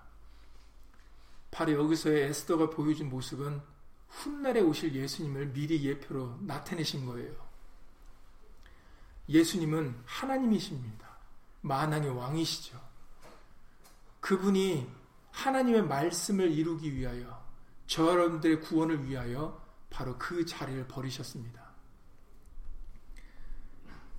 바로 여기서의 에스더가 보여준 모습은 훗날에 오실 예수님을 미리 예표로 나타내신 거예요. 예수님은 하나님이십니다. 만왕의 왕이시죠. 그분이 하나님의 말씀을 이루기 위하여 저 여러분들의 구원을 위하여 바로 그 자리를 버리셨습니다.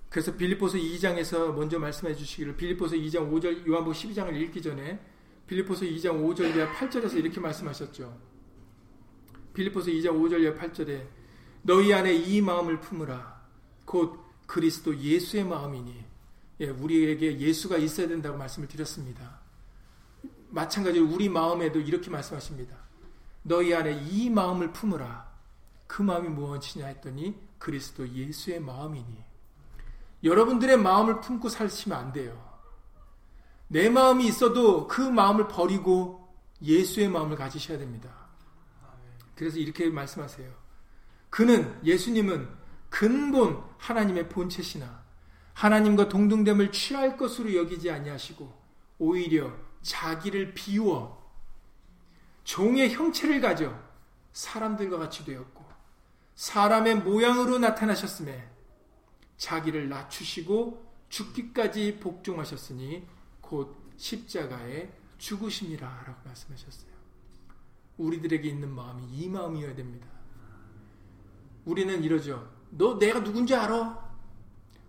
그래서 빌립보서 2장에서 먼저 말씀해 주시기를 빌립보서 2장 5절 요한복 12장을 읽기 전에 빌립보서 2장 5절 이하 8절에서 이렇게 말씀하셨죠. 빌립보서 2장 5절 이하 8절에 너희 안에 이 마음을 품으라 곧 그리스도 예수의 마음이니 예, 우리에게 예수가 있어야 된다고 말씀을 드렸습니다. 마찬가지로 우리 마음에도 이렇게 말씀하십니다. 너희 안에 이 마음을 품으라. 그 마음이 무엇이냐 했더니 그리스도 예수의 마음이니. 여러분들의 마음을 품고 살시면 안 돼요. 내 마음이 있어도 그 마음을 버리고 예수의 마음을 가지셔야 됩니다. 그래서 이렇게 말씀하세요. 그는 예수님은 근본 하나님의 본체시나 하나님과 동등됨을 취할 것으로 여기지 아니하시고 오히려 자기를 비워 종의 형체를 가져 사람들과 같이 되었고 사람의 모양으로 나타나셨음에 자기를 낮추시고 죽기까지 복종하셨으니 곧 십자가에 죽으심이라 라고 말씀하셨어요. 우리들에게 있는 마음이 이 마음이어야 됩니다. 우리는 이러죠. 너 내가 누군지 알아?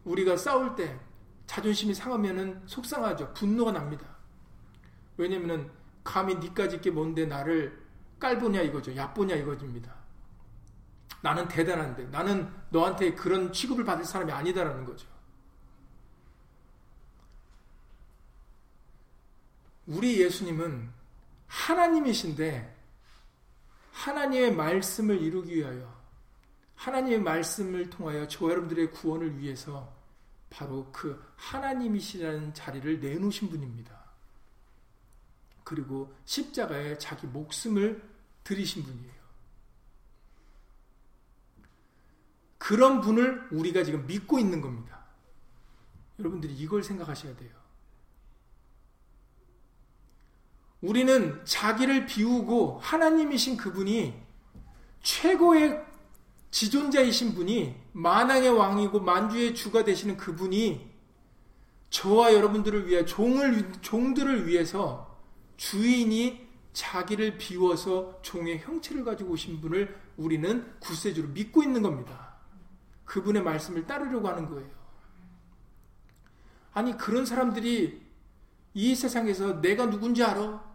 우리가 싸울 때 자존심이 상하면은 속상하죠. 분노가 납니다. 왜냐면은 감히 니까지 있게 뭔데 나를 깔보냐 이거죠. 얕보냐 이거입니다. 나는 대단한데 나는 너한테 그런 취급을 받을 사람이 아니다라는 거죠. 우리 예수님은 하나님이신데 하나님의 말씀을 이루기 위하여 하나님의 말씀을 통하여 저 여러분들의 구원을 위해서 바로 그 하나님이시라는 자리를 내놓으신 분입니다. 그리고 십자가에 자기 목숨을 들이신 분이에요. 그런 분을 우리가 지금 믿고 있는 겁니다. 여러분들이 이걸 생각하셔야 돼요. 우리는 자기를 비우고 하나님이신 그분이 최고의 지존자이신 분이 만왕의 왕이고 만주의 주가 되시는 그분이 저와 여러분들을 위해 종을 종들을 위해서 주인이 자기를 비워서 종의 형체를 가지고 오신 분을 우리는 구세주로 믿고 있는 겁니다. 그분의 말씀을 따르려고 하는 거예요. 아니, 그런 사람들이 이 세상에서 내가 누군지 알아?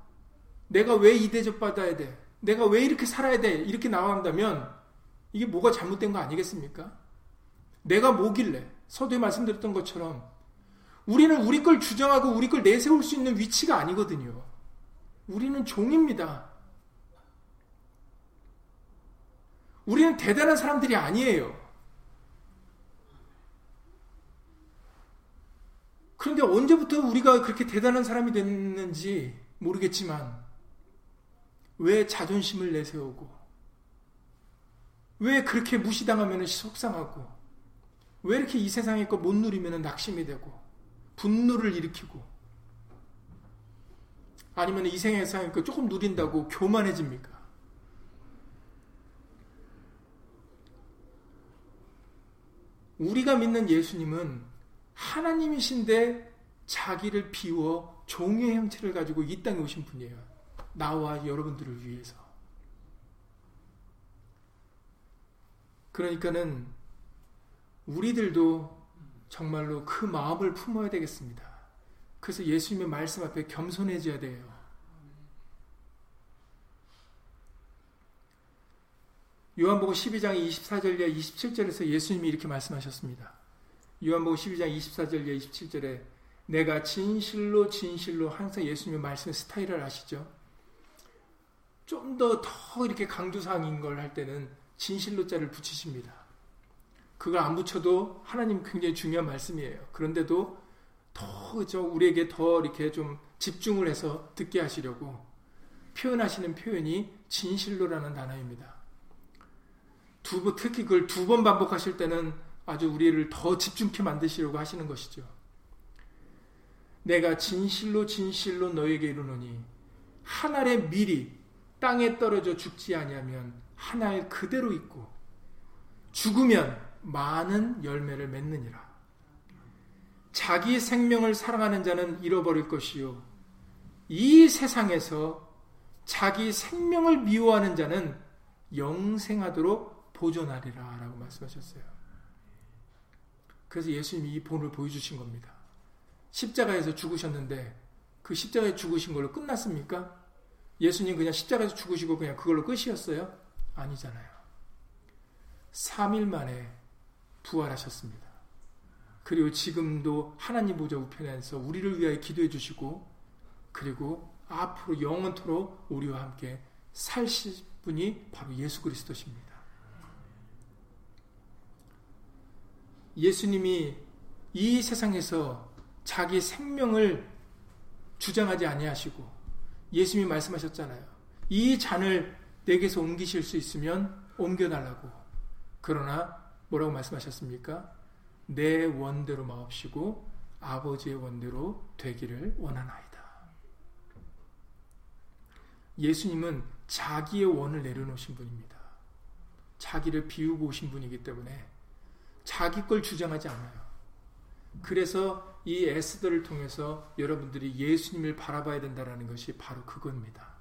내가 왜 이 대접 받아야 돼? 내가 왜 이렇게 살아야 돼? 이렇게 나온다면 이게 뭐가 잘못된 거 아니겠습니까? 내가 뭐길래 서두에 말씀드렸던 것처럼 우리는 우리 걸 주장하고 우리 걸 내세울 수 있는 위치가 아니거든요. 우리는 종입니다. 우리는 대단한 사람들이 아니에요. 그런데 언제부터 우리가 그렇게 대단한 사람이 됐는지 모르겠지만 왜 자존심을 내세우고 왜 그렇게 무시당하면 속상하고 왜 이렇게 이 세상의 것 못 누리면 낙심이 되고 분노를 일으키고 아니면 이 세상의 것 조금 누린다고 교만해집니까? 우리가 믿는 예수님은 하나님이신데 자기를 비워 종의 형체를 가지고 이 땅에 오신 분이에요. 나와 여러분들을 위해서. 그러니까는 우리들도 정말로 그 마음을 품어야 되겠습니다. 그래서 예수님의 말씀 앞에 겸손해져야 돼요. 요한복음 12장 24절에 27절에서 예수님이 이렇게 말씀하셨습니다. 요한복음 12장 24절에 27절에 내가 진실로 진실로 항상 예수님의 말씀의 스타일을 아시죠? 좀 더 더 이렇게 강조사항인 걸 할 때는 진실로 자를 붙이십니다. 그걸 안 붙여도 하나님 굉장히 중요한 말씀이에요. 그런데도 더 저 우리에게 더 이렇게 좀 집중을 해서 듣게 하시려고 표현하시는 표현이 진실로라는 단어입니다. 두 번, 특히 그걸 두 번 반복하실 때는 아주 우리를 더 집중케 만드시려고 하시는 것이죠. 내가 진실로 진실로 너에게 이르노니 한 알의 밀이 땅에 떨어져 죽지 아니하면 한알 그대로 있고 죽으면 많은 열매를 맺느니라. 자기 생명을 사랑하는 자는 잃어버릴 것이요. 이 세상에서 자기 생명을 미워하는 자는 영생하도록 보존하리라 라고 말씀하셨어요. 그래서 예수님이 이 본을 보여주신 겁니다. 십자가에서 죽으셨는데 그 십자가에 죽으신 걸로 끝났습니까? 예수님 그냥 십자가에서 죽으시고 그냥 그걸로 끝이었어요? 아니잖아요. 3일 만에 부활하셨습니다. 그리고 지금도 하나님 보좌 우편에서 우리를 위하여 기도해 주시고 그리고 앞으로 영원토록 우리와 함께 살실 분이 바로 예수 그리스도십니다. 예수님이 이 세상에서 자기 생명을 주장하지 아니하시고 예수님이 말씀하셨잖아요. 이 잔을 내게서 옮기실 수 있으면 옮겨달라고. 그러나 뭐라고 말씀하셨습니까? 내 원대로 마옵시고 아버지의 원대로 되기를 원하나이다. 예수님은 자기의 원을 내려놓으신 분입니다. 자기를 비우고 오신 분이기 때문에 자기 걸 주장하지 않아요. 그래서 이 에스더를 통해서 여러분들이 예수님을 바라봐야 된다는 것이 바로 그겁니다.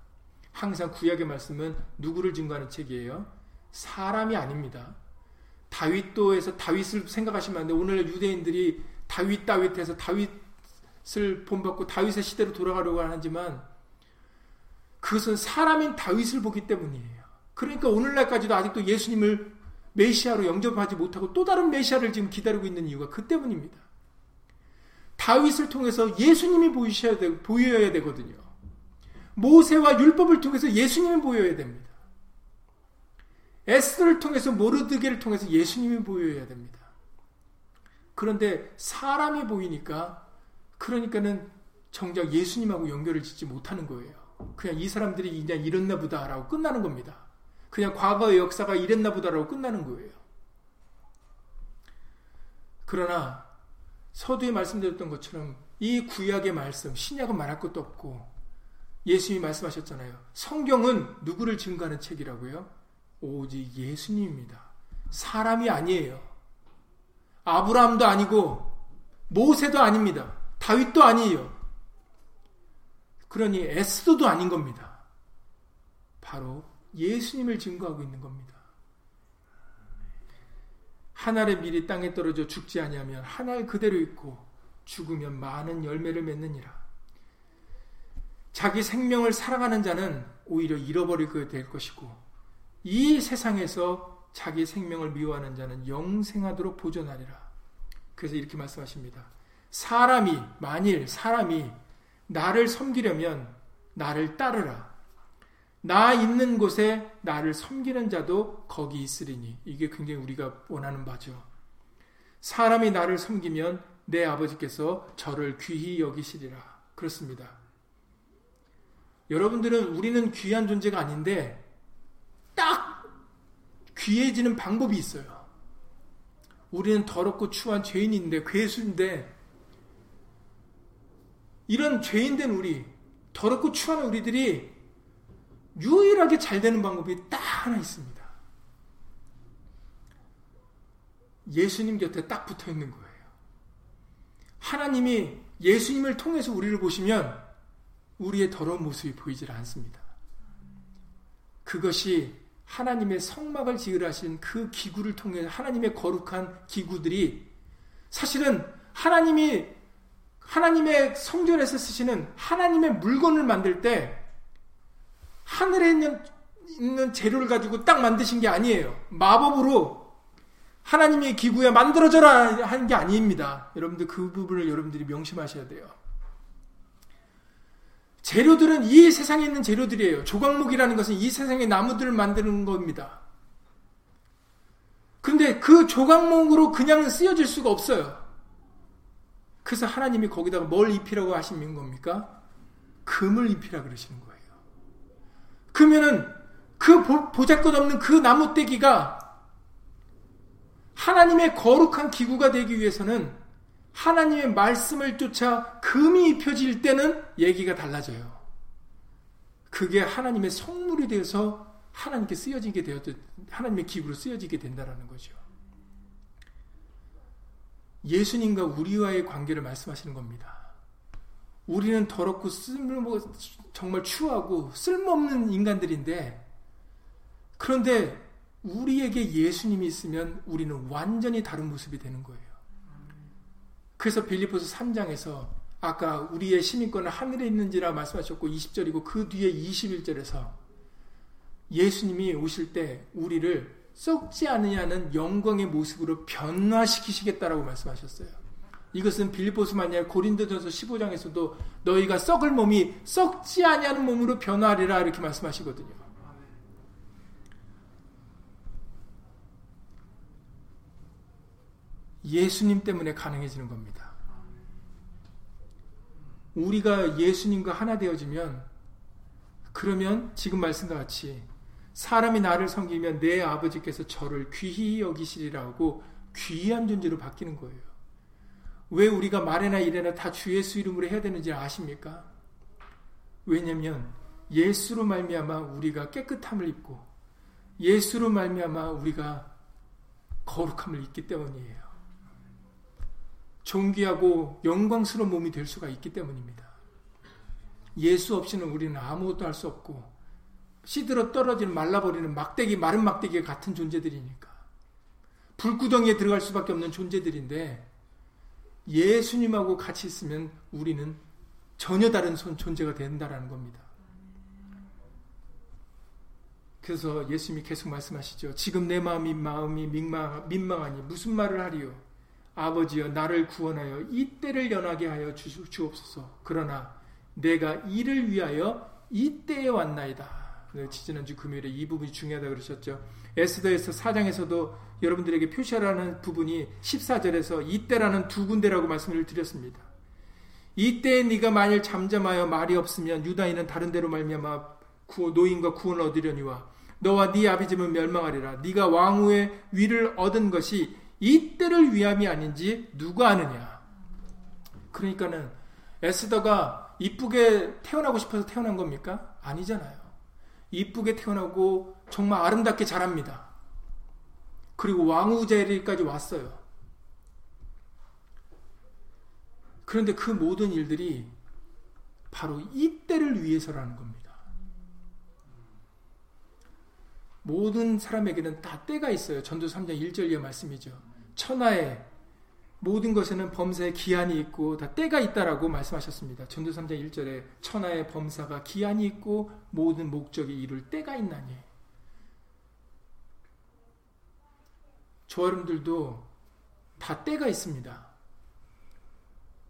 항상 구약의 말씀은 누구를 증거하는 책이에요? 사람이 아닙니다. 다윗도에서 다윗을 생각하시면 안 돼. 오늘 유대인들이 다윗 다윗해서 다윗을 본받고 다윗의 시대로 돌아가려고 하지만 그것은 사람인 다윗을 보기 때문이에요. 그러니까 오늘날까지도 아직도 예수님을 메시아로 영접하지 못하고 또 다른 메시아를 지금 기다리고 있는 이유가 그 때문입니다. 다윗을 통해서 예수님이 보이셔야 되, 보여야 되거든요. 모세와 율법을 통해서 예수님이 보여야 됩니다. 에스를 통해서 모르드게를 통해서 예수님이 보여야 됩니다. 그런데 사람이 보이니까 그러니까는 정작 예수님하고 연결을 짓지 못하는 거예요. 그냥 이 사람들이 이제 이랬나 보다라고 끝나는 겁니다. 그냥 과거의 역사가 이랬나 보다라고 끝나는 거예요. 그러나 서두에 말씀드렸던 것처럼 이 구약의 말씀, 신약은 말할 것도 없고 예수님이 말씀하셨잖아요. 성경은 누구를 증거하는 책이라고요? 오직 예수님입니다. 사람이 아니에요. 아브라함도 아니고 모세도 아닙니다. 다윗도 아니에요. 그러니 에스도도 아닌 겁니다. 바로 예수님을 증거하고 있는 겁니다. 하늘의 밀이 땅에 떨어져 죽지 아니하면 하늘 그대로 있고 죽으면 많은 열매를 맺느니라. 자기 생명을 살아가는 자는 오히려 잃어버리게 될 것이고 이 세상에서 자기 생명을 미워하는 자는 영생하도록 보존하리라. 그래서 이렇게 말씀하십니다. 사람이 만일 사람이 나를 섬기려면 나를 따르라. 나 있는 곳에 나를 섬기는 자도 거기 있으리니 이게 굉장히 우리가 원하는 바죠. 사람이 나를 섬기면 내 아버지께서 저를 귀히 여기시리라. 그렇습니다. 여러분들은 우리는 귀한 존재가 아닌데 딱 귀해지는 방법이 있어요. 우리는 더럽고 추한 죄인인데 괴수인데 이런 죄인된 우리 더럽고 추한 우리들이 유일하게 잘 되는 방법이 딱 하나 있습니다. 예수님 곁에 딱 붙어 있는 거예요. 하나님이 예수님을 통해서 우리를 보시면 우리의 더러운 모습이 보이질 않습니다. 그것이 하나님의 성막을 지으라신 그 기구를 통해 하나님의 거룩한 기구들이 사실은 하나님이 하나님의 성전에서 쓰시는 하나님의 물건을 만들 때 하늘에 있는, 있는 재료를 가지고 딱 만드신 게 아니에요. 마법으로 하나님의 기구에 만들어져라 하는 게 아닙니다. 여러분들 그 부분을 여러분들이 명심하셔야 돼요. 재료들은 이 세상에 있는 재료들이에요. 조각목이라는 것은 이 세상의 나무들을 만드는 겁니다. 근데 그 조각목으로 그냥 쓰여질 수가 없어요. 그래서 하나님이 거기다가 뭘 입히라고 하시는 겁니까? 금을 입히라 그러시는 거예요. 그러면은 그 보잘것 없는 그 나무떼기가 하나님의 거룩한 기구가 되기 위해서는 하나님의 말씀을 쫓아 금이 입혀질 때는 얘기가 달라져요. 그게 하나님의 성물이 되어서 하나님께 쓰여지게 되었 하나님의 기구로 쓰여지게 된다라는 거죠. 예수님과 우리와의 관계를 말씀하시는 겁니다. 우리는 더럽고 쓸모 정말 추하고 쓸모없는 인간들인데 그런데 우리에게 예수님이 있으면 우리는 완전히 다른 모습이 되는 거예요. 그래서 빌리포스 3장에서 아까 우리의 시민권은 하늘에 있는지라 말씀하셨고 20절이고 그 뒤에 21절에서 예수님이 오실 때 우리를 썩지 않느냐는 영광의 모습으로 변화시키시겠다라고 말씀하셨어요. 이것은 빌리포스만이 아니라 고린도전서 15장에서도 너희가 썩을 몸이 썩지 아니하는 몸으로 변화하리라 이렇게 말씀하시거든요. 예수님 때문에 가능해지는 겁니다. 우리가 예수님과 하나 되어지면 그러면 지금 말씀과 같이 사람이 나를 섬기면 내 아버지께서 저를 귀히 여기시리라고 귀한 존재로 바뀌는 거예요. 왜 우리가 말이나 일에나 다 주 예수 이름으로 해야 되는지 아십니까? 왜냐하면 예수로 말미암아 우리가 깨끗함을 입고 예수로 말미암아 우리가 거룩함을 입기 때문이에요. 존귀하고 영광스러운 몸이 될 수가 있기 때문입니다. 예수 없이는 우리는 아무것도 할 수 없고 시들어 떨어지는 말라버리는 막대기 마른 막대기 같은 존재들이니까 불구덩이에 들어갈 수밖에 없는 존재들인데 예수님하고 같이 있으면 우리는 전혀 다른 존재가 된다라는 겁니다. 그래서 예수님이 계속 말씀하시죠. 지금 내 마음이 마음이 민망, 민망하니 무슨 말을 하리요? 아버지여 나를 구원하여 이 때를 연하게 하여 주옵소서. 그러나 내가 이를 위하여 이 때에 왔나이다. 네, 지난주 금요일에 이 부분이 중요하다 그러셨죠. 에스더에서 4장에서도 여러분들에게 표시하라는 부분이 14절에서 이때라는 두 군데라고 말씀을 드렸습니다. 이때에 네가 만일 잠잠하여 말이 없으면 유다인은 다른 데로 말미암아 노인과 구원을 얻으려니와 너와 네 아비 집은 멸망하리라. 네가 왕후의 위를 얻은 것이 이때를 위함이 아닌지 누가 아느냐. 그러니까는 에스더가 이쁘게 태어나고 싶어서 태어난 겁니까? 아니잖아요. 이쁘게 태어나고 정말 아름답게 자랍니다. 그리고 왕후 자리까지 왔어요. 그런데 그 모든 일들이 바로 이때를 위해서라는 겁니다. 모든 사람에게는 다 때가 있어요. 전도 3장 1절 의 말씀이죠. 천하에 모든 것에는 범사에 기한이 있고 다 때가 있다라고 말씀하셨습니다. 전도 3장 1절에 천하의 범사가 기한이 있고 모든 목적이 이룰 때가 있나니. 저 여러분들도 다 때가 있습니다.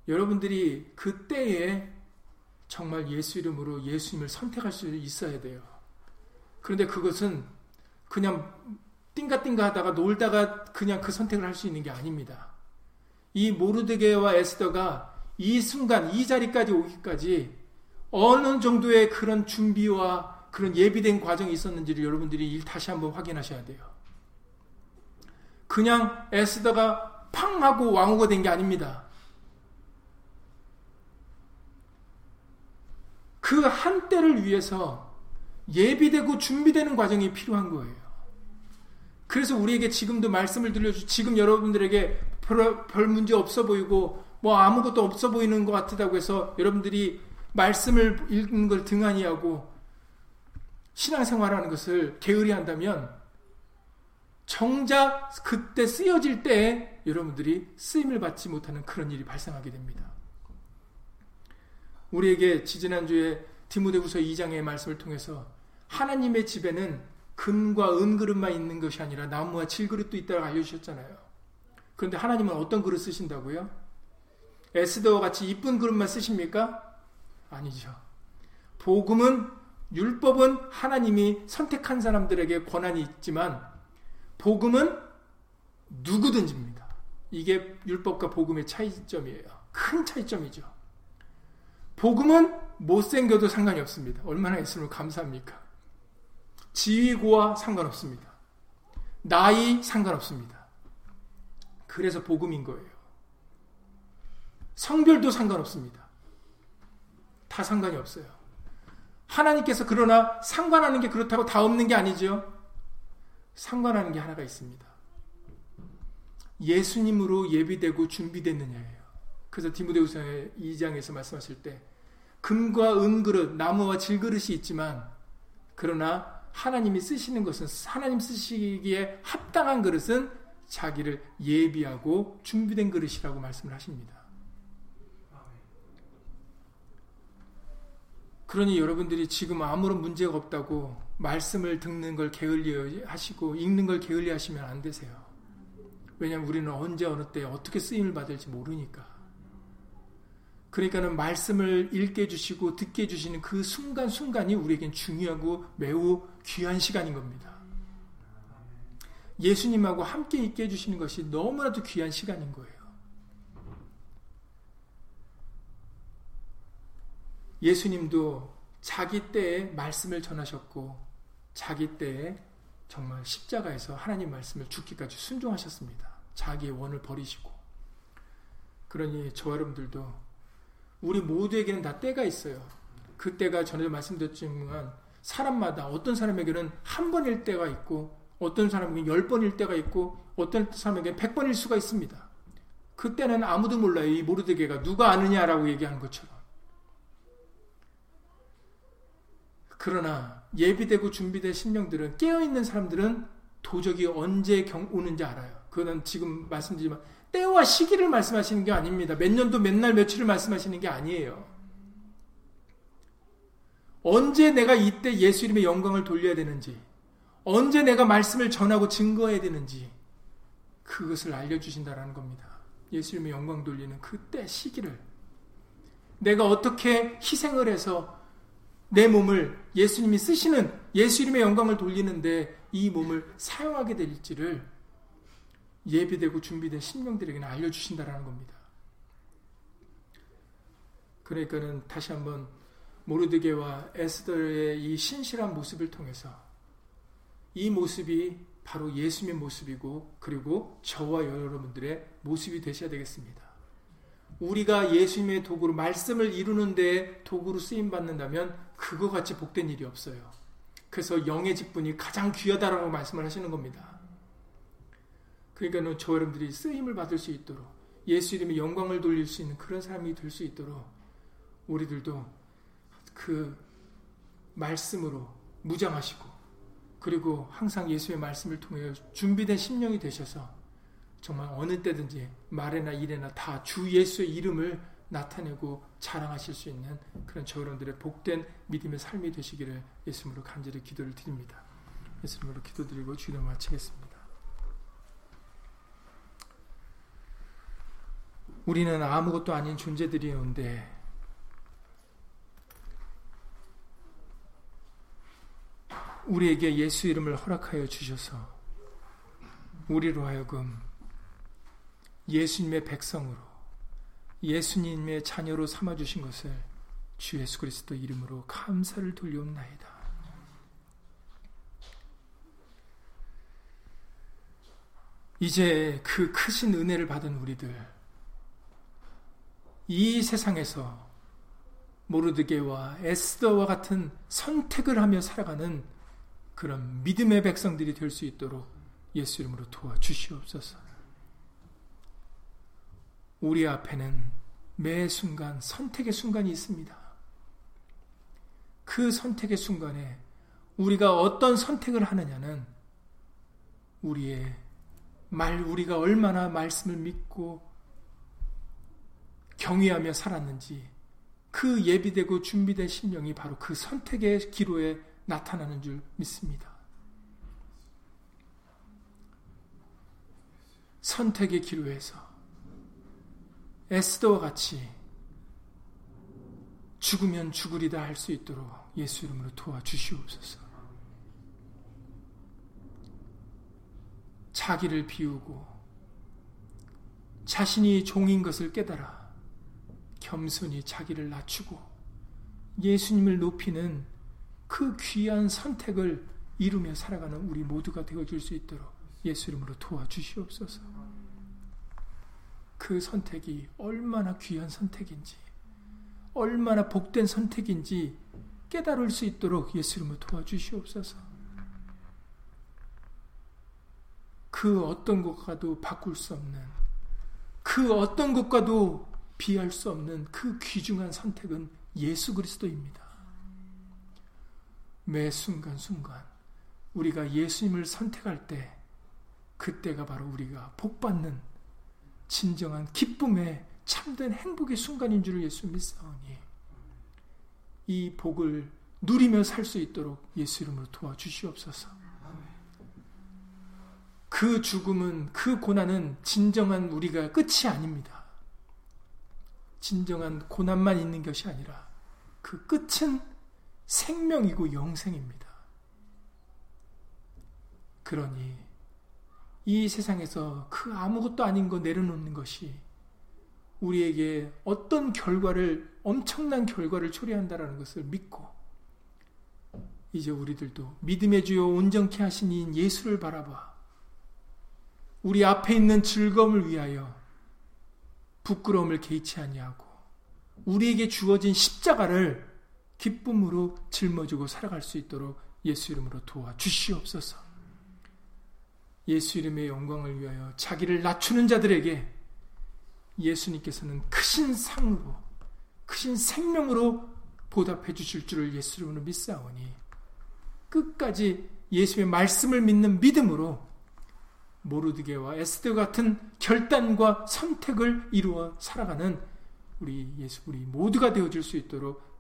여러분들이 그 때에 정말 예수 이름으로 예수님을 선택할 수 있어야 돼요. 그런데 그것은 그냥 띵가띵가 하다가 놀다가 그냥 그 선택을 할 수 있는 게 아닙니다. 이 모르드게와 에스더가 이 순간 이 자리까지 오기까지 어느 정도의 그런 준비와 그런 예비된 과정이 있었는지를 여러분들이 다시 한번 확인하셔야 돼요. 그냥 에스더가 팡 하고 왕후가 된 게 아닙니다. 그 한때를 위해서 예비되고 준비되는 과정이 필요한 거예요. 그래서 우리에게 지금도 말씀을 들려주, 지금 여러분들에게 별, 별 문제 없어 보이고, 뭐 아무것도 없어 보이는 것 같다고 해서 여러분들이 말씀을 읽는 걸 등한히 하고, 신앙생활하는 것을 게으리 한다면, 정작 그때 쓰여질 때 여러분들이 쓰임을 받지 못하는 그런 일이 발생하게 됩니다. 우리에게 지지난주에 디모데후서 2장의 말씀을 통해서 하나님의 집에는 금과 은그릇만 있는 것이 아니라 나무와 질그릇도 있다고 알려주셨잖아요. 그런데 하나님은 어떤 그릇 쓰신다고요? 에스더와 같이 이쁜 그릇만 쓰십니까? 아니죠. 복음은 율법은 하나님이 선택한 사람들에게 권한이 있지만 복음은 누구든지입니다. 이게 율법과 복음의 차이점이에요. 큰 차이점이죠. 복음은 못생겨도 상관이 없습니다. 얼마나 있으면 감사합니까? 지위고와 상관없습니다. 나이 상관없습니다. 그래서 복음인 거예요. 성별도 상관없습니다. 다 상관이 없어요. 하나님께서 그러나 상관하는 게 그렇다고 다 없는 게 아니죠. 상관하는 게 하나가 있습니다. 예수님으로 예비되고 준비됐느냐예요. 그래서 디모데후서 2장에서 말씀하실 때 금과 은그릇, 나무와 질그릇이 있지만 그러나 하나님이 쓰시는 것은 하나님 쓰시기에 합당한 그릇은 자기를 예비하고 준비된 그릇이라고 말씀을 하십니다. 그러니 여러분들이 지금 아무런 문제가 없다고 말씀을 듣는 걸 게을리 하시고 읽는 걸 게을리 하시면 안 되세요. 왜냐하면 우리는 언제 어느 때 어떻게 쓰임을 받을지 모르니까. 그러니까는 말씀을 읽게 해주시고 듣게 해주시는 그 순간순간이 우리에겐 중요하고 매우 귀한 시간인 겁니다. 예수님하고 함께 있게 해주시는 것이 너무나도 귀한 시간인 거예요. 예수님도 자기 때에 말씀을 전하셨고, 자기 때에 정말 십자가에서 하나님 말씀을 죽기까지 순종하셨습니다. 자기의 원을 버리시고. 그러니 저 여러분들도 우리 모두에게는 다 때가 있어요. 그 때가 전에도 말씀드렸지만 사람마다 어떤 사람에게는 한 번일 때가 있고 어떤 사람에게는 열 번일 때가 있고 어떤 사람에게는 백 번일 수가 있습니다. 그때는 아무도 몰라요. 이 모르드게가 누가 아느냐라고 얘기하는 것처럼. 그러나 예비되고 준비된 심령들은 깨어있는 사람들은 도저히 언제 경, 오는지 알아요. 그거는 지금 말씀드리지만 때와 시기를 말씀하시는 게 아닙니다. 몇 년도 몇 날 며칠을 말씀하시는 게 아니에요. 언제 내가 이때 예수 이름의 영광을 돌려야 되는지, 언제 내가 말씀을 전하고 증거해야 되는지, 그것을 알려주신다라는 겁니다. 예수 이름의 영광 돌리는 그때 시기를. 내가 어떻게 희생을 해서 내 몸을 예수님이 쓰시는 예수 이름의 영광을 돌리는데 이 몸을 사용하게 될지를 예비되고 준비된 신령들에게는 알려주신다라는 겁니다. 그러니까는 다시 한번 모르드게와 에스더의 이 신실한 모습을 통해서 이 모습이 바로 예수님의 모습이고 그리고 저와 여러분들의 모습이 되셔야 되겠습니다. 우리가 예수님의 도구로 말씀을 이루는 데 도구로 쓰임 받는다면 그거 같이 복된 일이 없어요. 그래서 영의 직분이 가장 귀하다라고 말씀을 하시는 겁니다. 그러니까 저 여러분들이 쓰임을 받을 수 있도록 예수 이름의 영광을 돌릴 수 있는 그런 사람이 될 수 있도록 우리들도 그 말씀으로 무장하시고 그리고 항상 예수의 말씀을 통해 준비된 심령이 되셔서 정말 어느 때든지 말에나 일에나 다 주 예수의 이름을 나타내고 자랑하실 수 있는 그런 저 여러분들의 복된 믿음의 삶이 되시기를 예수님으로 간절히 기도를 드립니다. 예수님으로 기도드리고 주님 마치겠습니다. 우리는 아무것도 아닌 존재들이었는데 우리에게 예수 이름을 허락하여 주셔서 우리로 하여금 예수님의 백성으로 예수님의 자녀로 삼아 주신 것을 주 예수 그리스도 이름으로 감사를 돌려옵나이다. 이제 그 크신 은혜를 받은 우리들 이 세상에서 모르드게와 에스더와 같은 선택을 하며 살아가는 그런 믿음의 백성들이 될 수 있도록 예수 이름으로 도와주시옵소서. 우리 앞에는 매 순간 선택의 순간이 있습니다. 그 선택의 순간에 우리가 어떤 선택을 하느냐는 우리의 말, 우리가 얼마나 말씀을 믿고 경외하며 살았는지 그 예비되고 준비된 심령이 바로 그 선택의 기로에 나타나는 줄 믿습니다. 선택의 기로에서 에스더와 같이 죽으면 죽으리다 할 수 있도록 예수 이름으로 도와주시옵소서. 자기를 비우고 자신이 종인 것을 깨달아 겸손히 자기를 낮추고 예수님을 높이는 그 귀한 선택을 이루며 살아가는 우리 모두가 되어줄 수 있도록 예수 이름으로 도와주시옵소서. 그 선택이 얼마나 귀한 선택인지, 얼마나 복된 선택인지 깨달을 수 있도록 예수 이름으로 도와주시옵소서. 그 어떤 것과도 바꿀 수 없는, 그 어떤 것과도 비할 수 없는 그 귀중한 선택은 예수 그리스도입니다. 매 순간순간 우리가 예수님을 선택할 때 그때가 바로 우리가 복받는 진정한 기쁨의 참된 행복의 순간인 줄 예수 믿사오니 이 복을 누리며 살 수 있도록 예수 이름으로 도와주시옵소서. 그 죽음은 그 고난은 진정한 우리가 끝이 아닙니다. 진정한 고난만 있는 것이 아니라 그 끝은 생명이고 영생입니다. 그러니 이 세상에서 그 아무것도 아닌 거 내려놓는 것이 우리에게 어떤 결과를 엄청난 결과를 초래한다라는 것을 믿고 이제 우리들도 믿음의 주요 온전케 하신 이 예수를 바라봐 우리 앞에 있는 즐거움을 위하여 부끄러움을 개의치 아니하고 우리에게 주어진 십자가를 기쁨으로 짊어지고 살아갈 수 있도록 예수 이름으로 도와 주시옵소서. 예수 이름의 영광을 위하여 자기를 낮추는 자들에게 예수님께서는 크신 상으로 크신 생명으로 보답해 주실 줄을 예수 이름으로 믿사오니 끝까지 예수의 말씀을 믿는 믿음으로 모르드게와 에스더 같은 결단과 선택을 이루어 살아가는 우리 예수 우리 모두가 되어질 수 있도록